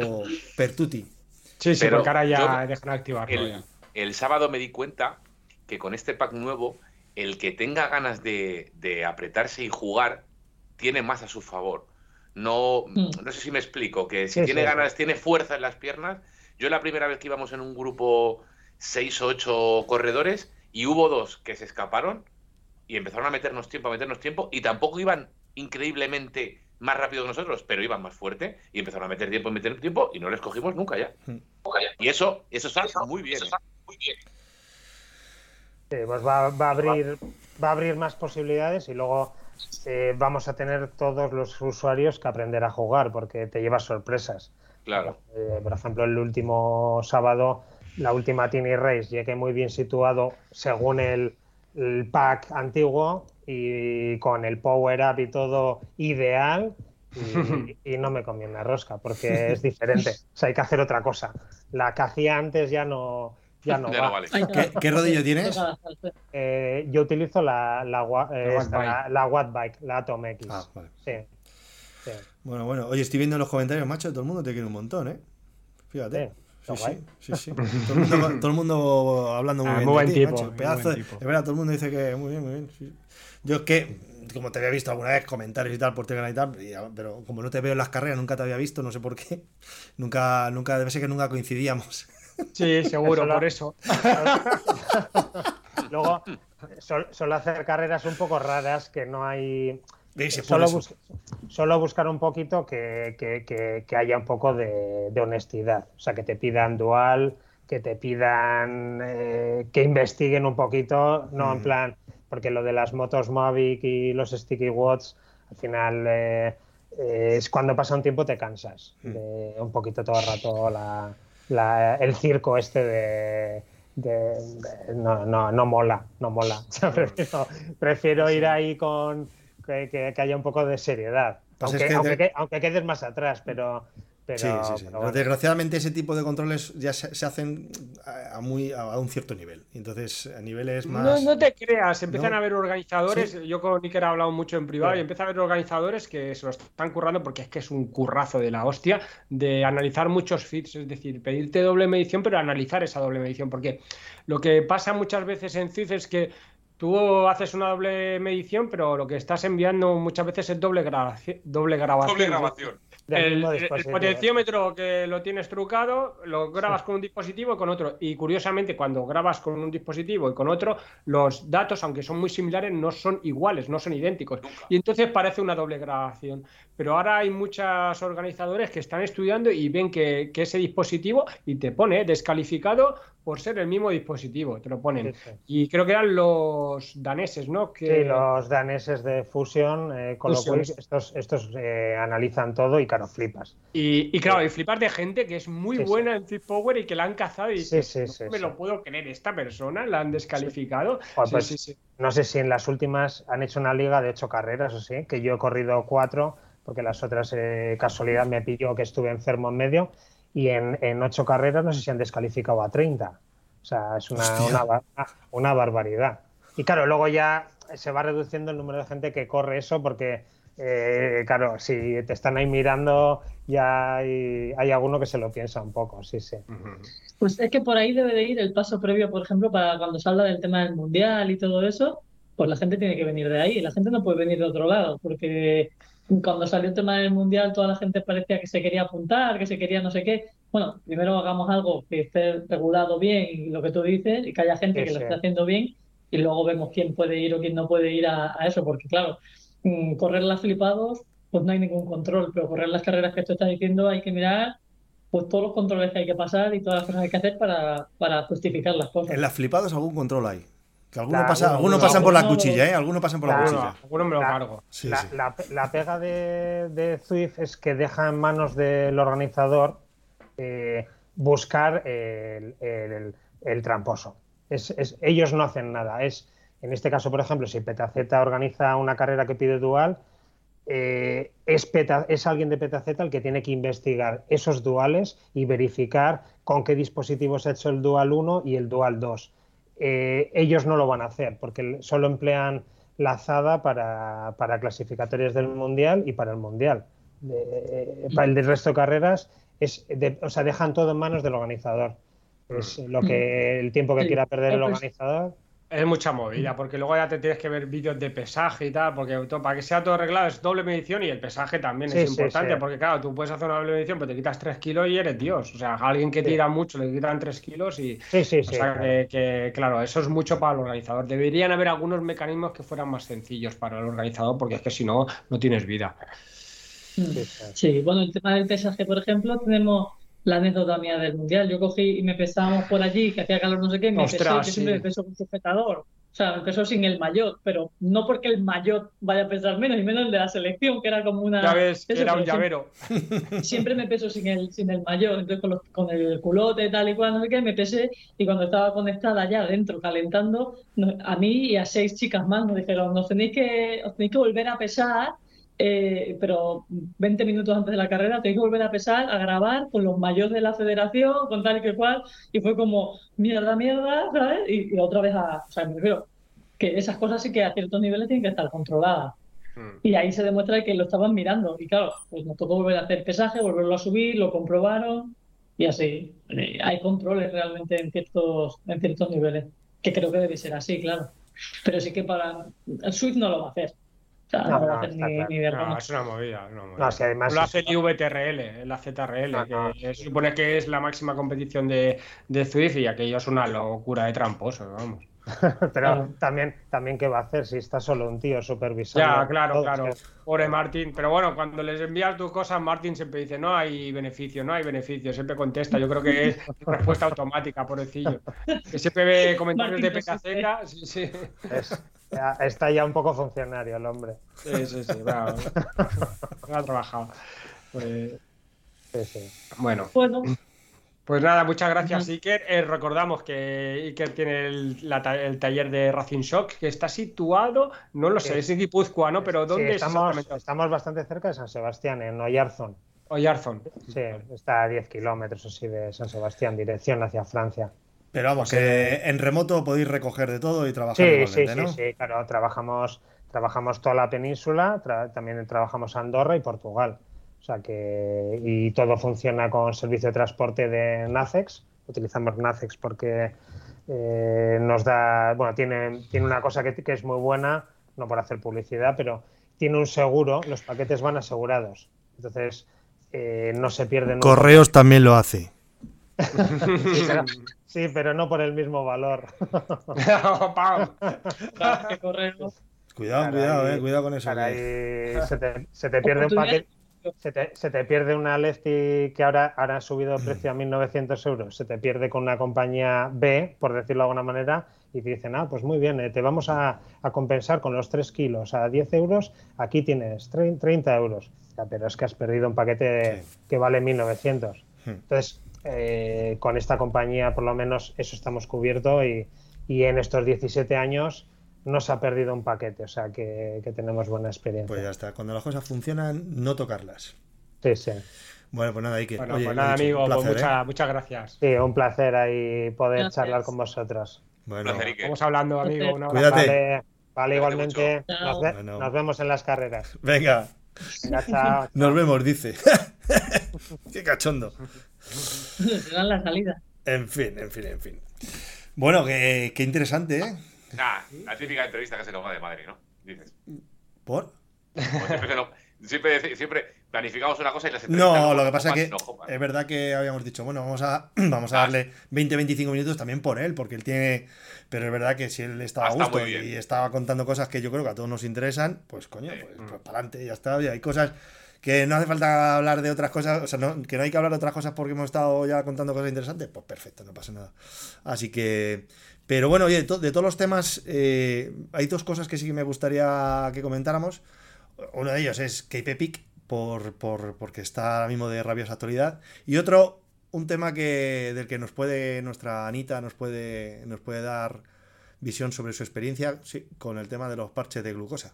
Pertuti. Sí, sí, pero ahora ya dejan activarlo. el sábado me di cuenta que con este pack nuevo el que tenga ganas de, apretarse y jugar tiene más a su favor. No, mm. no sé si me explico, que si tiene ganas, tiene fuerza en las piernas. Yo la primera vez que íbamos en un grupo 6 o 8 corredores y hubo dos que se escaparon y empezaron a meternos tiempo, a meternos tiempo y tampoco iban increíblemente más rápido que nosotros, pero iban más fuerte y empezaron a meter tiempo meter tiempo y no les cogimos nunca ya. Mm. Y eso, eso está muy bien. Eso muy bien. Sí, pues va, a abrir, va a abrir más posibilidades y luego eh, vamos a tener todos los usuarios que aprender a jugar porque te llevas sorpresas. Claro. Eh, por ejemplo, el último sábado, la última Tiny Race, llegué muy bien situado según el, pack antiguo y con el power up y todo ideal. Y, y, no me comí una rosca porque es diferente. O sea, hay que hacer otra cosa. La que hacía antes ya no, ya no, vale. ¿Qué, rodillo tienes? Eh, yo utilizo la, la, eh, la, Wattbike, la Atom X. Ah, vale. Sí. Bueno, bueno. Oye, estoy viendo en los comentarios, macho, todo el mundo te quiere un montón, ¿eh? Fíjate. Sí, sí, sí, Todo, el mundo, hablando muy ah, bien. Muy buen tipo. Pedazo Es verdad, todo el mundo dice que muy bien, muy bien. Yo es que, como te había visto alguna vez, comentarios y tal por Telegram y tal, pero como no te veo en las carreras, nunca te había visto, no sé por qué. Nunca, nunca, debe ser que nunca coincidíamos. Sí, seguro, por eso. Luego, suelo hacer carreras un poco raras que no hay. solo, buscar un poquito que, haya un poco de, honestidad. O sea, que te pidan dual, que te pidan eh, que investiguen un poquito, no en mm. plan, porque lo de las motos Mavic y los Sticky Watts, al final. Eh, eh, es cuando pasa un tiempo te cansas Mm. de un poquito todo el rato la- la- el circo este de, de- de- no, no, no mola, no mola. O sea, prefiero, prefiero ir ahí con que, que- que haya un poco de seriedad. Pues aunque, es que aunque aunque quedes más atrás, pero, pero, Sí, sí, sí. pero bueno. Desgraciadamente ese tipo de controles ya se, se hacen a, a muy, a un cierto nivel. Entonces, a niveles más... no te creas, empiezan ¿No? a haber organizadores, Sí. yo con Iker he hablado mucho en privado Sí. y empieza a haber organizadores que se lo están currando porque es que es un currazo de la hostia de analizar muchos feeds, es decir, pedirte doble medición pero analizar esa doble medición, porque lo que pasa muchas veces en CIF es que tú haces una doble medición pero lo que estás enviando muchas veces es doble grabación. Doble grabación. El, potenciómetro que lo tienes trucado, lo grabas con un dispositivo y con otro. Y curiosamente, cuando grabas con un dispositivo y con otro, los datos, aunque son muy similares, no son iguales, no son idénticos. Nunca. Y entonces parece una doble grabación. Pero ahora hay muchos organizadores que están estudiando y ven que, que ese dispositivo y te pone descalificado por ser el mismo dispositivo, te lo ponen. Sí, sí. Y creo que eran los daneses, ¿no? Que... Sí, los daneses de Fusion, eh, con Fusion. lo cual estos, estos eh, analizan todo y claro, flipas. Y, y claro, y flipar de gente que es muy buena en Zip Power y que la han cazado y Sí, dices, sí, no sí, me lo puedo creer, esta persona la han descalificado. Joder, Sí, pues, sí, sí. No sé si en las últimas han hecho una liga de ocho carreras o sí, que yo he corrido cuatro, porque las otras eh, casualidad me pilló que estuve enfermo en medio, y en, en ocho carreras no sé si han descalificado a 30. O sea, es una, una, una barbaridad. Y claro, luego ya se va reduciendo el número de gente que corre eso, porque, eh, claro, si te están ahí mirando, ya hay, hay alguno que se lo piensa un poco, sí, sí. Pues es que por ahí debe de ir el paso previo, por ejemplo, para cuando se habla del tema del mundial y todo eso, pues la gente tiene que venir de ahí, la gente no puede venir de otro lado, porque cuando salió el tema del mundial toda la gente parecía que se quería apuntar, que se quería no sé qué. Bueno, primero hagamos algo que esté regulado bien y lo que tú dices, y que haya gente Sí, que lo sí. esté haciendo bien, y luego vemos quién puede ir o quién no puede ir a, a eso, porque claro, mm, correr las flipados, pues no hay ningún control, pero correr las carreras que tú estás diciendo hay que mirar pues todos los controles que hay que pasar y todas las cosas que hay que hacer para, para justificar las cosas. En las flipadas algún control hay. Que algunos pasa, alguno- algunos pasan por la cuchilla, ¿eh? Algunos pasan por la cuchilla. alguno me lo La- cargo. Sí, la, sí. la- la pega de, de Zwift es que deja en manos del organizador eh, buscar el, el- el tramposo. Es- es- ellos no hacen nada. Es, en este caso, por ejemplo, si Petaceta organiza una carrera que pide dual, eh, es, Peta- es alguien de Petaceta el que tiene que investigar esos duales y verificar con qué dispositivos ha hecho el dual 1 y el dual 2. Eh, ellos no lo van a hacer porque solo emplean la azada para, para clasificatorias del mundial y para el mundial. Eh, para el del resto de carreras, es de- o sea, dejan todo en manos del organizador. Es lo que el tiempo que Sí. quiera perder el Pues- organizador. Es mucha movida, porque luego ya te tienes que ver vídeos de pesaje y tal, porque para que sea todo arreglado es doble medición y el pesaje también Sí, es sí, importante, sí. porque claro, tú puedes hacer una doble medición, pero te quitas 3 kilos y eres Dios. O sea, a alguien que Sí. tira mucho le quitan 3 kilos y... Sí, sí, O sí. sea, claro. que, que, claro, eso es mucho para el organizador. Deberían haber algunos mecanismos que fueran más sencillos para el organizador, porque es que si no, no tienes vida. Sí, bueno, el tema del pesaje, por ejemplo, tenemos la anécdota mía del mundial. Yo cogí y me pesábamos por allí, que hacía calor, no sé qué, me Ostras, pesé, yo sí. siempre me peso con sujetador. O sea, me peso sin el maillot, pero no porque el maillot vaya a pesar menos, y menos el de la selección, que era como una. Ya ves, eso, era un llavero. siempre, siempre me peso sin el, sin el maillot, entonces con, los- con el culote tal y cual, no sé qué, me pesé, y cuando estaba conectada ya adentro, calentando, a mí y a seis chicas más nos dijeron, nos tenéis que, os tenéis que volver a pesar eh, pero 20 minutos antes de la carrera tengo que volver a pesar, a grabar con los mayores de la federación, con tal y que cual, y fue como mierda, mierda, ¿sabes? Y, y otra vez a, o sea, me refiero que esas cosas sí que a ciertos niveles tienen que estar controladas. Mm. Y ahí se demuestra que lo estaban mirando. Y claro, pues nos tocó volver a hacer pesaje, volverlo a subir, lo comprobaron y así. Eh, Hay controles realmente en ciertos, en ciertos niveles, que creo que debe ser así, claro. Pero sí que para el Swift no lo va a hacer. No, No, no, ni, claro. ni de No, es una movida. es una movida. No, si además lo es- hace el IVTRL, en la ZRL, No, no. que se supone que es la máxima competición de, de Zwift y aquello es una locura de tramposo, vamos. Pero Claro. también, también, ¿qué va a hacer si está solo un tío supervisando? Ya, claro, todo? claro. Es Pobre Martín. Pero bueno, cuando les envías tus cosas, Martín siempre dice, no hay beneficio, no hay beneficio. Siempre contesta. Yo creo que es respuesta automática, pobrecillo. Que siempre ve comentarios de Martín, PKZ. Sí, sí. Es, Ya Está ya un poco funcionario el hombre. Sí, sí, sí, bravo. No ha trabajado. Pues, Sí, sí. bueno, Bueno, pues nada, muchas gracias, Iker. Eh, recordamos que Iker tiene el, la ta- el taller de Racing Shock, que está situado, no lo sé, Sí. es en Guipúzcoa, ¿no? Pero ¿dónde es estamos, estamos bastante cerca de San Sebastián, en Oyarzón. Oyarzón. Sí, está a 10 kilómetros así de San Sebastián, dirección hacia Francia. Pero vamos, que en remoto podéis recoger de todo y trabajar Sí, sí, sí, ¿no? sí, claro, trabajamos, trabajamos toda la península, tra- también trabajamos Andorra y Portugal. O sea que, y todo funciona con servicio de transporte de Nacex. Utilizamos Nacex porque eh, nos da, bueno, tiene, tiene una cosa que, que es muy buena, no por hacer publicidad, pero tiene un seguro, los paquetes van asegurados. Entonces, eh, no se pierden. nunca. Correos también lo hace. Sí, pero, no por el mismo valor. Pam. que. Cuidado, Caray, cuidado, eh, cuidado con eso. caray, se te, se te pierde un paquete. Se te, se te pierde una Lefty que ahora, ahora ha subido el precio a 1.900 euros. Se te pierde con una compañía B, por decirlo de alguna manera, y te dicen, ah, pues muy bien, eh, te vamos a, a compensar con los 3 kilos a 10 euros, aquí tienes trein- 30 euros. Ya, pero es que has perdido un paquete Sí. que vale 1.900. Hmm. Entonces, eh, con esta compañía, por lo menos, eso estamos cubierto y, y en estos 17 años no se ha perdido un paquete, o sea que, que tenemos buena experiencia. Pues ya está. Cuando las cosas funcionan, no tocarlas. Sí, sí. Bueno, pues nada, Iker. Bueno, Oye, pues nada, dicho, amigo, pues placer, ¿eh? muchas, muchas gracias. Sí, un placer ahí poder Gracias. charlar con vosotros. Bueno, placer, Iker. Vamos hablando, amigo. Un abrazo. Cuídate. Vale, vale igualmente. Nos, ve- Bueno. nos vemos en las carreras. venga, Venga, chao. nos vemos, dice. Qué cachondo. Será la salida. En fin, en fin, en fin. Bueno, qué, qué interesante, ¿eh? Ah, la típica entrevista que se va de madre, ¿no? Dices. ¿Por? Pues siempre, siempre planificamos una cosa y las entrevistas No, lo que pasa es que es verdad que habíamos dicho, bueno, vamos a, vamos a Ah. darle 20-25 minutos también por él, porque él tiene. Pero es verdad que si él estaba Ah, a está gusto y estaba contando cosas que yo creo que a todos nos interesan, pues coño, Sí. pues, pues para adelante, ya está. Y hay cosas que no hace falta hablar de otras cosas, o sea, no- que no hay que hablar de otras cosas porque hemos estado ya contando cosas interesantes, pues perfecto, no pasa nada. Así que. Pero bueno, oye, de, to- de todos los temas, eh, hay dos cosas que sí que me gustaría que comentáramos. Uno de ellos es Pick, por, por- porque está ahora mismo de rabiosa actualidad. Y otro, un tema que, del que nos puede, nuestra Anita nos puede, nos puede dar visión sobre su experiencia sí, con el tema de los parches de glucosa.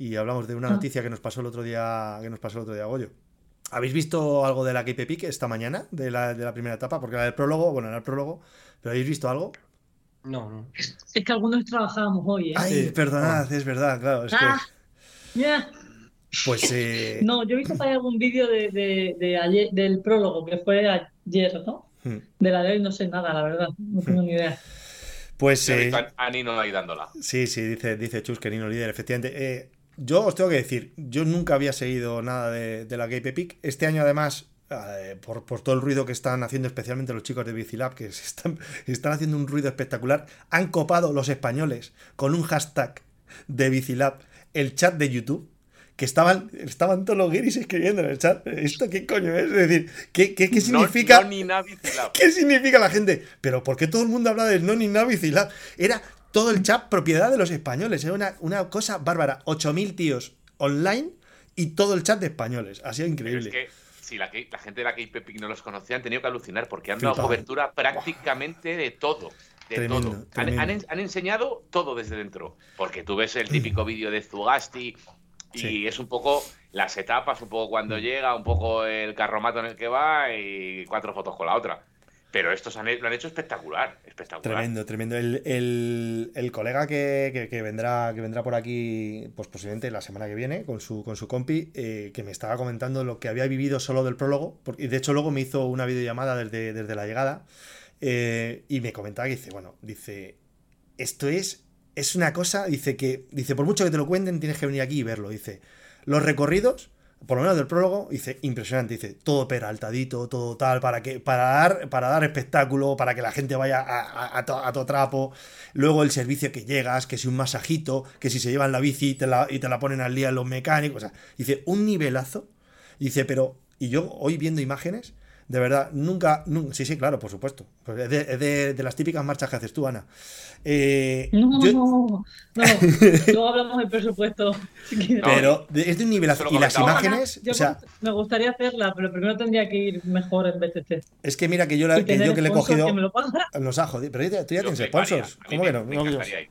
Y hablamos de una Ah. noticia que nos pasó el otro día, que nos pasó el otro día Goyo. ¿Habéis visto algo de la KP Pick esta mañana, de la, de la primera etapa? Porque la del prólogo, bueno, era el prólogo, pero ¿habéis visto algo? No, no. Es que algunos trabajábamos hoy, ¿eh? Ay, Sí. perdonad, es verdad, claro, es que, Ah, ya. pues, eh, No, yo he visto ahí algún vídeo de, de- de ayer, del prólogo, que fue ayer, ¿no? hmm, De la de hoy no sé nada, la verdad. No tengo ni idea. pues, eh, a Nino ahí dándola. Sí, sí, dice, dice Chus que Nino líder, efectivamente. Eh, yo os tengo que decir, yo nunca había seguido nada de, de la Gape Peak. Este año, además, eh, por, por todo el ruido que están haciendo, especialmente los chicos de Bicilab, que se están, están haciendo un ruido espectacular, han copado los españoles con un hashtag de Bicilab el chat de YouTube. Que estaban, estaban todos los guiris escribiendo en el chat. ¿Esto qué coño es? Es decir, ¿qué, qué, qué significa? No, no ni. ¿Qué significa la gente? Pero ¿por qué todo el mundo habla del Noni Navi Cilab? Era todo el chat propiedad de los españoles. Era una, una cosa bárbara. 8.000 tíos online y todo el chat de españoles. Ha sido Pero increíble. es que si la, gente de la Epic no los conocía, han tenido que alucinar porque han dado cobertura prácticamente de todo. De Tremendo, todo. Han, tremendo. han en- han enseñado todo desde dentro. Porque tú ves el típico vídeo de Zugasti y Sí. es un poco las etapas, un poco cuando llega, un poco el carromato en el que va y cuatro fotos con la otra. Pero estos lo han hecho espectacular. Espectacular. Tremendo, tremendo. El, el- colega que, que- vendrá, que vendrá por aquí, pues posiblemente la semana que viene, con su, con su compi, eh, que me estaba comentando lo que había vivido solo del prólogo. porque- de hecho, luego me hizo una videollamada desde, desde la llegada. eh, y me comentaba que dice, bueno, dice, esto es, es una cosa, dice que, dice, por mucho que te lo cuenten, tienes que venir aquí y verlo. Dice, los recorridos, por lo menos del prólogo, dice, impresionante, dice, todo peraltadito, todo tal, para que, para dar, para dar espectáculo, para que la gente vaya a, a, a to- a trapo. Luego el servicio que llegas, que si un masajito, que si se llevan la bici y te la, y te la ponen al día los mecánicos. O sea, dice, un nivelazo. Dice, pero, y yo hoy viendo imágenes, De verdad, nunca, nunca. Sí, sí, claro, por supuesto. Pues es de, es de- de las típicas marchas que haces tú, Ana. Eh, No, yo- no, no. Luego hablamos del presupuesto. si pero es de un lo Y las imágenes, Yo o sea, me gustaría hacerla, pero primero tendría que ir mejor en BTT. es que mira que yo, la- que, yo que le he cogido. que me lo ha jodido. Pero tú ya Yo tienes sponsors. ¿Cómo que no? me No, ir.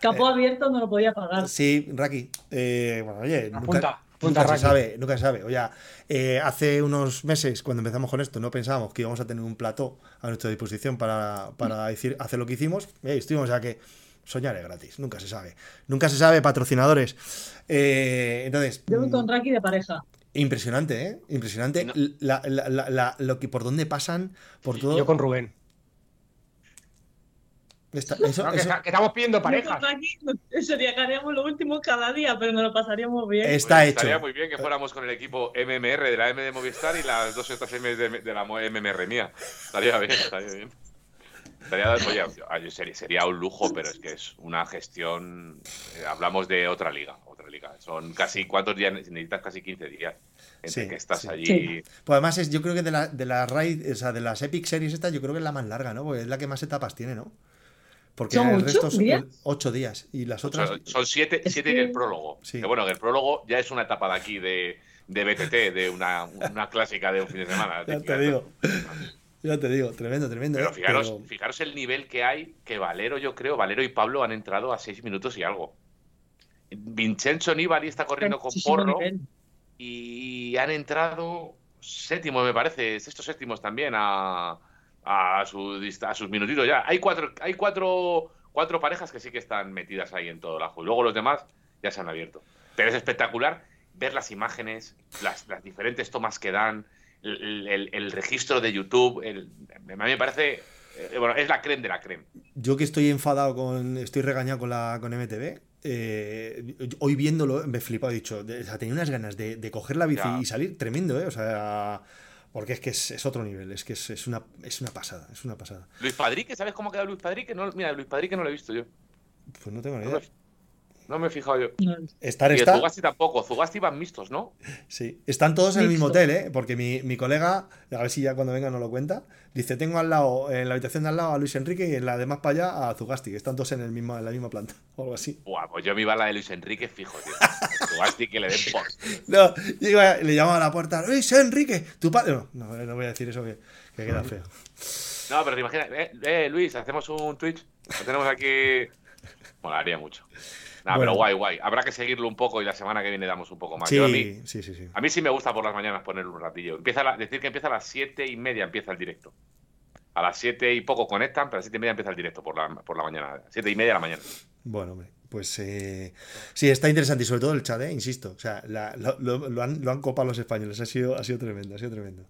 Capo abierto no lo podía pagar. Sí, Raki. Eh, bueno, oye, Apunta, nunca, apunta, nunca se sabe, nunca se sabe. Oye, eh, hace unos meses, cuando empezamos con esto, no pensábamos que íbamos a tener un plató a nuestra disposición para, para decir, hacer lo que hicimos. Y ahí estuvimos, o sea que soñar es gratis, nunca se sabe. Nunca se sabe, patrocinadores. Eh, entonces, mm, con Raki de pareja. impresionante, ¿eh? Impresionante No. la- la- la- la- lo que por dónde pasan, por todo. Yo con Rubén. Esta- eso- No, que, eso- está- que estamos pidiendo parejas. sería que haríamos lo último cada día, pero nos lo pasaríamos bien. está Pues hecho. Estaría muy bien que fuéramos con el equipo MMR de la M de Movistar y las dos otras M de, de la MMR mía. Estaría bien, estaría bien. Estaría, oye, oye, sería, sería un lujo, pero es que es una gestión. eh, hablamos de otra liga, otra liga. Son casi, ¿cuántos días? Necesitas casi 15 días entre Sí, que estás sí. allí. Sí. Pues además es, yo creo que de, la, de las raid, o sea, de las Epic Series estas, yo creo que es la más larga, ¿no? Porque es la que más etapas tiene, ¿no? Porque ¿Son el resto son días? ocho días. Y las otras. Son, son siete, siete que- en el prólogo. Sí. Que bueno, que el prólogo ya es una etapa de aquí de, de BTT, de una, una clásica de un fin de semana. Ya te digo. Ya te digo, tremendo, tremendo. Pero fijaros, Pero- fijaros el nivel que hay, que Valero, yo creo, Valero y Pablo han entrado a seis minutos y algo. Vincenzo Nibali está corriendo con Porro nivel. y han entrado séptimo, me parece, sextos séptimos también a, a, su a sus minutitos ya. Hay cuatro, hay cuatro, cuatro parejas que sí que están metidas ahí en todo el ajo. Y luego los demás ya se han abierto. Pero es espectacular ver las imágenes, las, las diferentes tomas que dan, el, el- el registro de YouTube. el- a mí me parece. eh, bueno, es la creme de la creme. Yo que estoy enfadado con. Estoy regañado con la con MTV. eh, hoy viéndolo me he flipado, he dicho. de- o sea, tenía unas ganas de, de coger la bici Ya. y salir tremendo, ¿eh? O sea. Porque es que es, es otro nivel, es que es, es una, es una pasada, es una pasada. Luis Padrique, ¿sabes cómo ha quedado Luis Padrique? No, mira, Luis Padrique no lo he visto yo. Pues no tengo ni idea. No me he fijado yo. No, Estar Y está. Zugasti tampoco. Zugasti van mixtos, ¿no? Sí, están todos en el mismo hotel, ¿eh? Porque mi, mi colega, a ver si ya cuando venga nos lo cuenta, dice, tengo al lado, en la habitación de al lado a Luis Enrique y en la de más para allá a Zugasti, que están todos en, el mismo, en la misma planta, o algo así. Buah, pues yo me iba a la de Luis Enrique fijo, tío. Zugasti que le den por. No, yo iba- le llamaba a la puerta, Luis Enrique, tu padre... No, no, no voy a decir eso que, que queda feo. No, pero te imaginas, eh, eh, Luis, hacemos un Twitch. Lo tenemos aquí. Molaría mucho. Nada, Bueno. pero guay, guay. Habrá que seguirlo un poco y la semana que viene damos un poco más. Sí, Yo a, mí, sí, sí, sí. a mí sí me gusta por las mañanas poner un ratillo. Empieza la- decir que empieza a las siete y media empieza el directo. A las siete y poco conectan, pero a las siete y media empieza el directo por la, por la mañana. Siete y media de la mañana. Bueno, hombre, pues eh, sí, está interesante y sobre todo el chat, ¿eh? insisto. O sea, la- lo, lo- lo han, lo han copado los españoles, ha sido, ha sido tremendo, ha sido tremendo.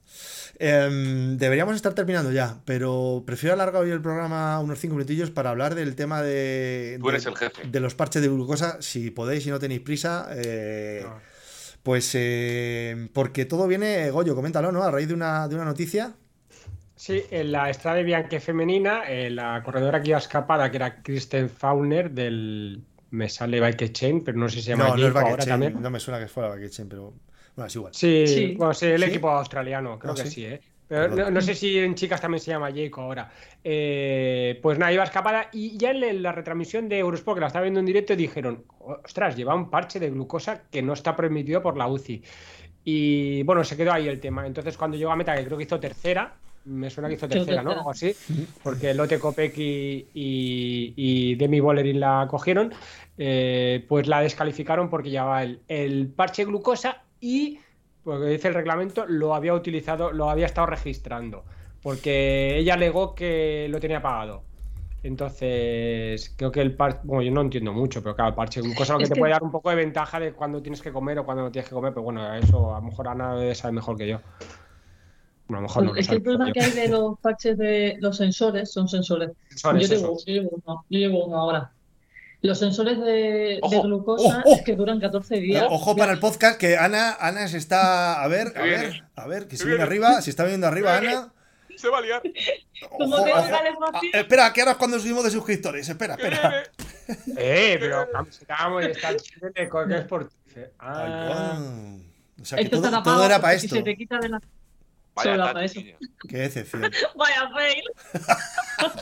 Em, deberíamos estar terminando ya, pero prefiero alargar hoy el programa unos cinco minutillos para hablar del tema de, Tú eres de- el jefe. de los parches de glucosa. Si podéis y no tenéis prisa, eh, No. pues eh, porque todo viene, Goyo, coméntalo, ¿no? A raíz de una, de una noticia. Sí, en la Estrada Bianche femenina, eh, la corredora que iba escapada, que era Kristen Fauner, del. Me sale Bike Chain, pero no sé si se llama No, no es ahora también. no me suena que fuera Bakechen, pero bueno, es igual. Sí, Sí. bueno, sí, el ¿Sí? equipo australiano, creo Ah, que sí. sí, ¿eh? Pero no sé si en chicas también se llama Jayco ahora. Eh, pues nada, iba escapada y ya en la retransmisión de Eurosport, que la estaba viendo en directo, dijeron, ostras, lleva un parche de glucosa que no está permitido por la UCI. Y bueno, se quedó ahí el tema. Entonces cuando llegó a meta, que creo que hizo tercera, me suena que hizo tercera, ¿no? Algo así, porque Lotte Kopeck y, y, y Demi Bollerin la cogieron, eh, pues la descalificaron porque llevaba el, el parche glucosa y, porque dice el reglamento, lo había utilizado, lo había estado registrando, porque ella alegó que lo tenía pagado. Entonces, creo que el parche, bueno, yo no entiendo mucho, pero claro, el parche glucosa lo que Es te que- puede dar un poco de ventaja de cuando tienes que comer o cuando no tienes que comer, pero bueno, eso a lo mejor Ana debe saber mejor que yo. A lo mejor no lo es que el problema que hay de los parches de los sensores son sensores. Sensores, yo, llevo, yo, llevo uno, yo llevo uno ahora. Los sensores de, de Ojo, glucosa ojo. es que duran 14 días. Ojo para el podcast que Ana, Ana se está. A ver, a Se ver, a ver, que se Se viene arriba, si está viendo arriba, Se. Ana. Se va a liar. Como Ojo, que ojo. Ah, espera, que ahora es cuando subimos de suscriptores. Espera, Que espera. Eh, pero y está chido de Coque Sportif. Ay, Ah. O sea, que Esto todo, está todo era para esto. Si se te quita de la... Vaya Solo eso. Qué decepción. Vaya fail.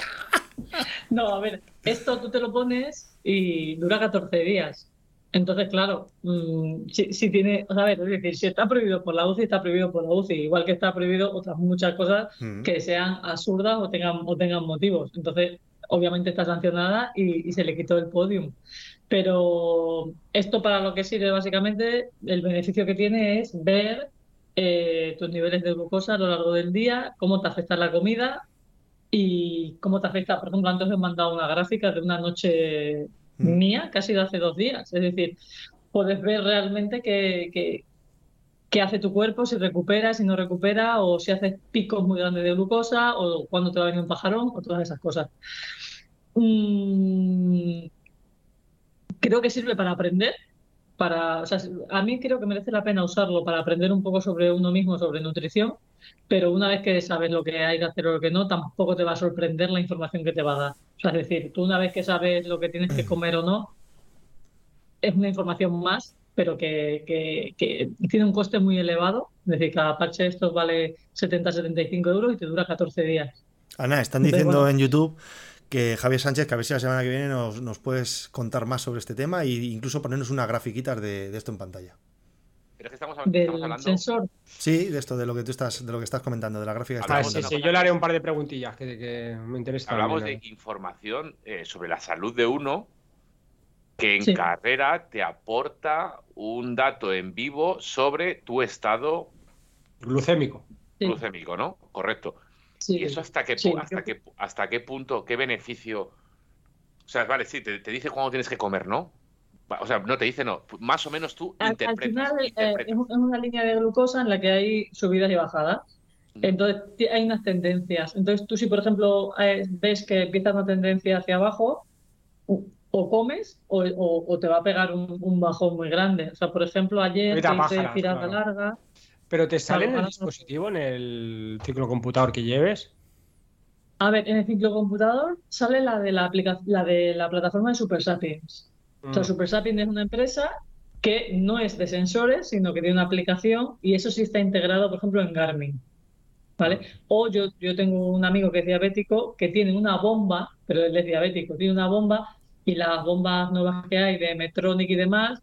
No, a ver, esto tú te lo pones y dura 14 días. Entonces, claro, mm, si, si tiene, o sea, a ver, es decir, si está prohibido por la UCI, está prohibido por la UCI, igual que está prohibido otras muchas cosas Mm. que sean absurdas o tengan, o tengan motivos. Entonces, obviamente está sancionada y, y se le quitó el podium. Pero esto para lo que sirve básicamente, el beneficio que tiene es ver eh, tus niveles de glucosa a lo largo del día, cómo te afecta la comida y cómo te afecta. Por ejemplo, antes me he mandado una gráfica de una noche Mm. mía ha sido hace dos días. Es decir, puedes ver realmente qué, hace tu cuerpo, si recupera, si no recupera, o si haces picos muy grandes de glucosa, o cuándo te va a venir un pajarón, o todas esas cosas. Mm, creo que sirve para aprender. Para, o sea, a mí creo que merece la pena usarlo para aprender un poco sobre uno mismo, sobre nutrición, pero una vez que sabes lo que hay que hacer o lo que no, tampoco te va a sorprender la información que te va a dar. O sea, es decir, tú una vez que sabes lo que tienes que comer o no, es una información más, pero que, que- que tiene un coste muy elevado. Es decir, cada parche de estos vale 70-75 euros y te dura 14 días. Ana, están diciendo bueno. en YouTube que Javier Sánchez, que a ver si la semana que viene nos, nos puedes contar más sobre este tema e incluso ponernos unas grafiquitas de, de esto en pantalla. Pero es que estamos, hab- estamos Del hablando. sensor, Sí, de esto, de lo que tú estás, de lo que estás comentando, de la gráfica. que Ah, sí, sí, yo le haré un par de preguntillas que, que me interesan. Hablamos también, de información eh, sobre la salud de uno que en Sí. carrera te aporta un dato en vivo sobre tu estado Glucémico. sí, glucémico, ¿no? Correcto. Sí. ¿Y eso hasta qué, pu- Sí. hasta qué, hasta qué punto, qué beneficio? O sea, vale, sí, te, te dice cuándo tienes que comer, ¿no? O sea, no te dice no. Más o menos tú Al, al interpretas. final eh, interpretas. es, un- es una línea de glucosa en la que hay subidas y bajadas. Entonces ti- hay unas tendencias. Entonces tú si por ejemplo eh, ves que empieza una tendencia hacia abajo, o o comes o, o- o te va a pegar un, un bajón muy grande. O sea, por ejemplo, ayer que hice tirada claro. larga. Pero te sale en el dispositivo, en el ciclo computador que lleves. A ver, en el ciclo computador sale la de la la de la plataforma de Super Sapiens. O sea, Mm. Super Sapiens es una empresa que no es de sensores, sino que tiene una aplicación y eso sí está integrado, por ejemplo, en Garmin. ¿Vale? O yo, yo tengo un amigo que es diabético que tiene una bomba, pero él es diabético, tiene una bomba y las bombas nuevas que hay de Medtronic y demás,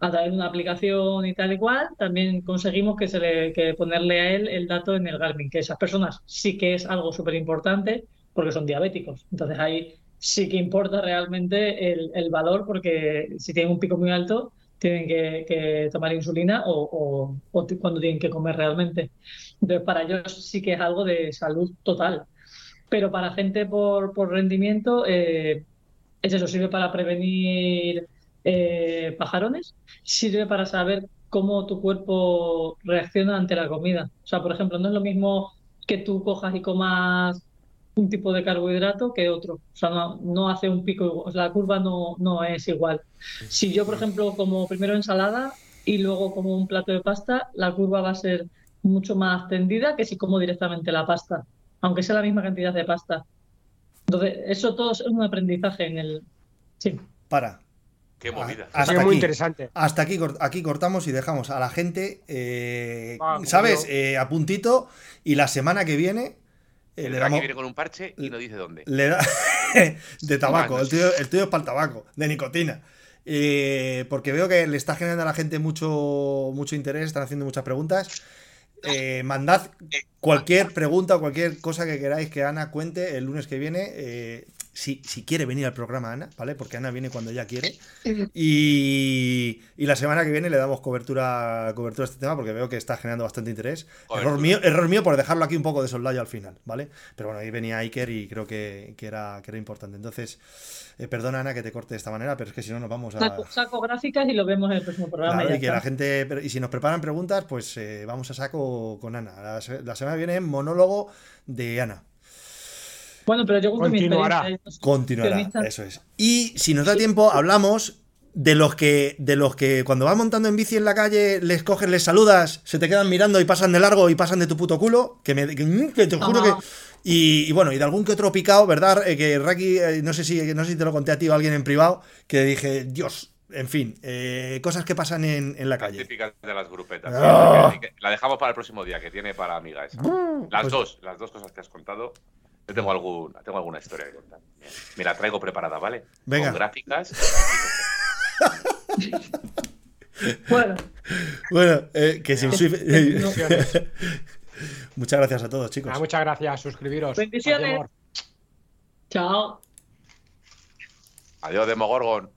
a través de una aplicación y tal y cual, también conseguimos que se le, que ponerle a él el dato en el Garmin, que esas personas sí que es algo súper importante porque son diabéticos. Entonces ahí sí que importa realmente el, valor porque si tienen un pico muy alto tienen que, tomar insulina o, o- o cuando tienen que comer realmente. Entonces para ellos sí que es algo de salud total. Pero para gente por, por rendimiento, eh, es eso, sirve para prevenir eh, pajarones, sirve para saber cómo tu cuerpo reacciona ante la comida. O sea, por ejemplo, no es lo mismo que tú cojas y comas un tipo de carbohidrato que otro. O sea, no, hace un pico, o sea, la curva no, no es igual. Si yo, por ejemplo, como primero ensalada y luego como un plato de pasta, la curva va a ser mucho más tendida que si como directamente la pasta, aunque sea la misma cantidad de pasta. Entonces, eso todo es un aprendizaje en el... Sí. Para. Qué movida. Ah, Hasta Sí, es muy aquí. interesante. Hasta aquí, aquí cortamos y dejamos a la gente, eh, Ah, ¿sabes? Eh, a puntito. Y la semana que viene eh, El le damos. viene con un parche y no dice dónde. Le da de tabaco, el tuyo, el tuyo es para el tabaco, de nicotina. Eh, porque veo que le está generando a la gente mucho, mucho interés, están haciendo muchas preguntas. Eh, mandad cualquier pregunta o cualquier cosa que queráis que Ana cuente el lunes que viene. eh, si, si quiere venir al programa Ana, ¿vale? Porque Ana viene cuando ella quiere. Y, y la semana que viene le damos cobertura, cobertura a este tema porque veo que está generando bastante interés. Error mío, error mío por dejarlo aquí un poco de soldado al final, ¿vale? Pero bueno, ahí venía Iker y creo que, que era, que era importante. Entonces, eh, perdona Ana que te corte de esta manera, pero es que si no nos vamos a... Saco, saco gráficas y lo vemos en el próximo programa. Claro, y que está. la gente, pero- y si nos preparan preguntas, pues eh, vamos a saco con Ana. La semana que viene, monólogo de Ana. Bueno, pero yo mi Continuará. Continuará, eso es. Y si nos da tiempo, hablamos de los que, de los que cuando vas montando en bici en la calle, les coges, les saludas, se te quedan mirando y pasan de largo y pasan de tu puto culo, que me que, mm, que te juro que. Ajá. Y, y bueno, y de algún que otro picado, ¿verdad? Eh, que Raki, eh, no sé si no sé si te lo conté a ti o a alguien en privado, que dije, Dios, En fin, eh, cosas que pasan en, en la calle. típicas de las grupetas. Que- que La dejamos para el próximo día, que tiene para amiga esa. Mm, Las pues- dos, las dos cosas que has contado. Yo tengo, algún, tengo alguna historia que contar. Me la traigo preparada, ¿vale? Venga. Con gráficas. Bueno, Bueno, eh, que sin Swift. Muchas gracias a todos, chicos. Nada, muchas gracias, suscribiros. Bendiciones. Chao. Adiós, Demogorgon.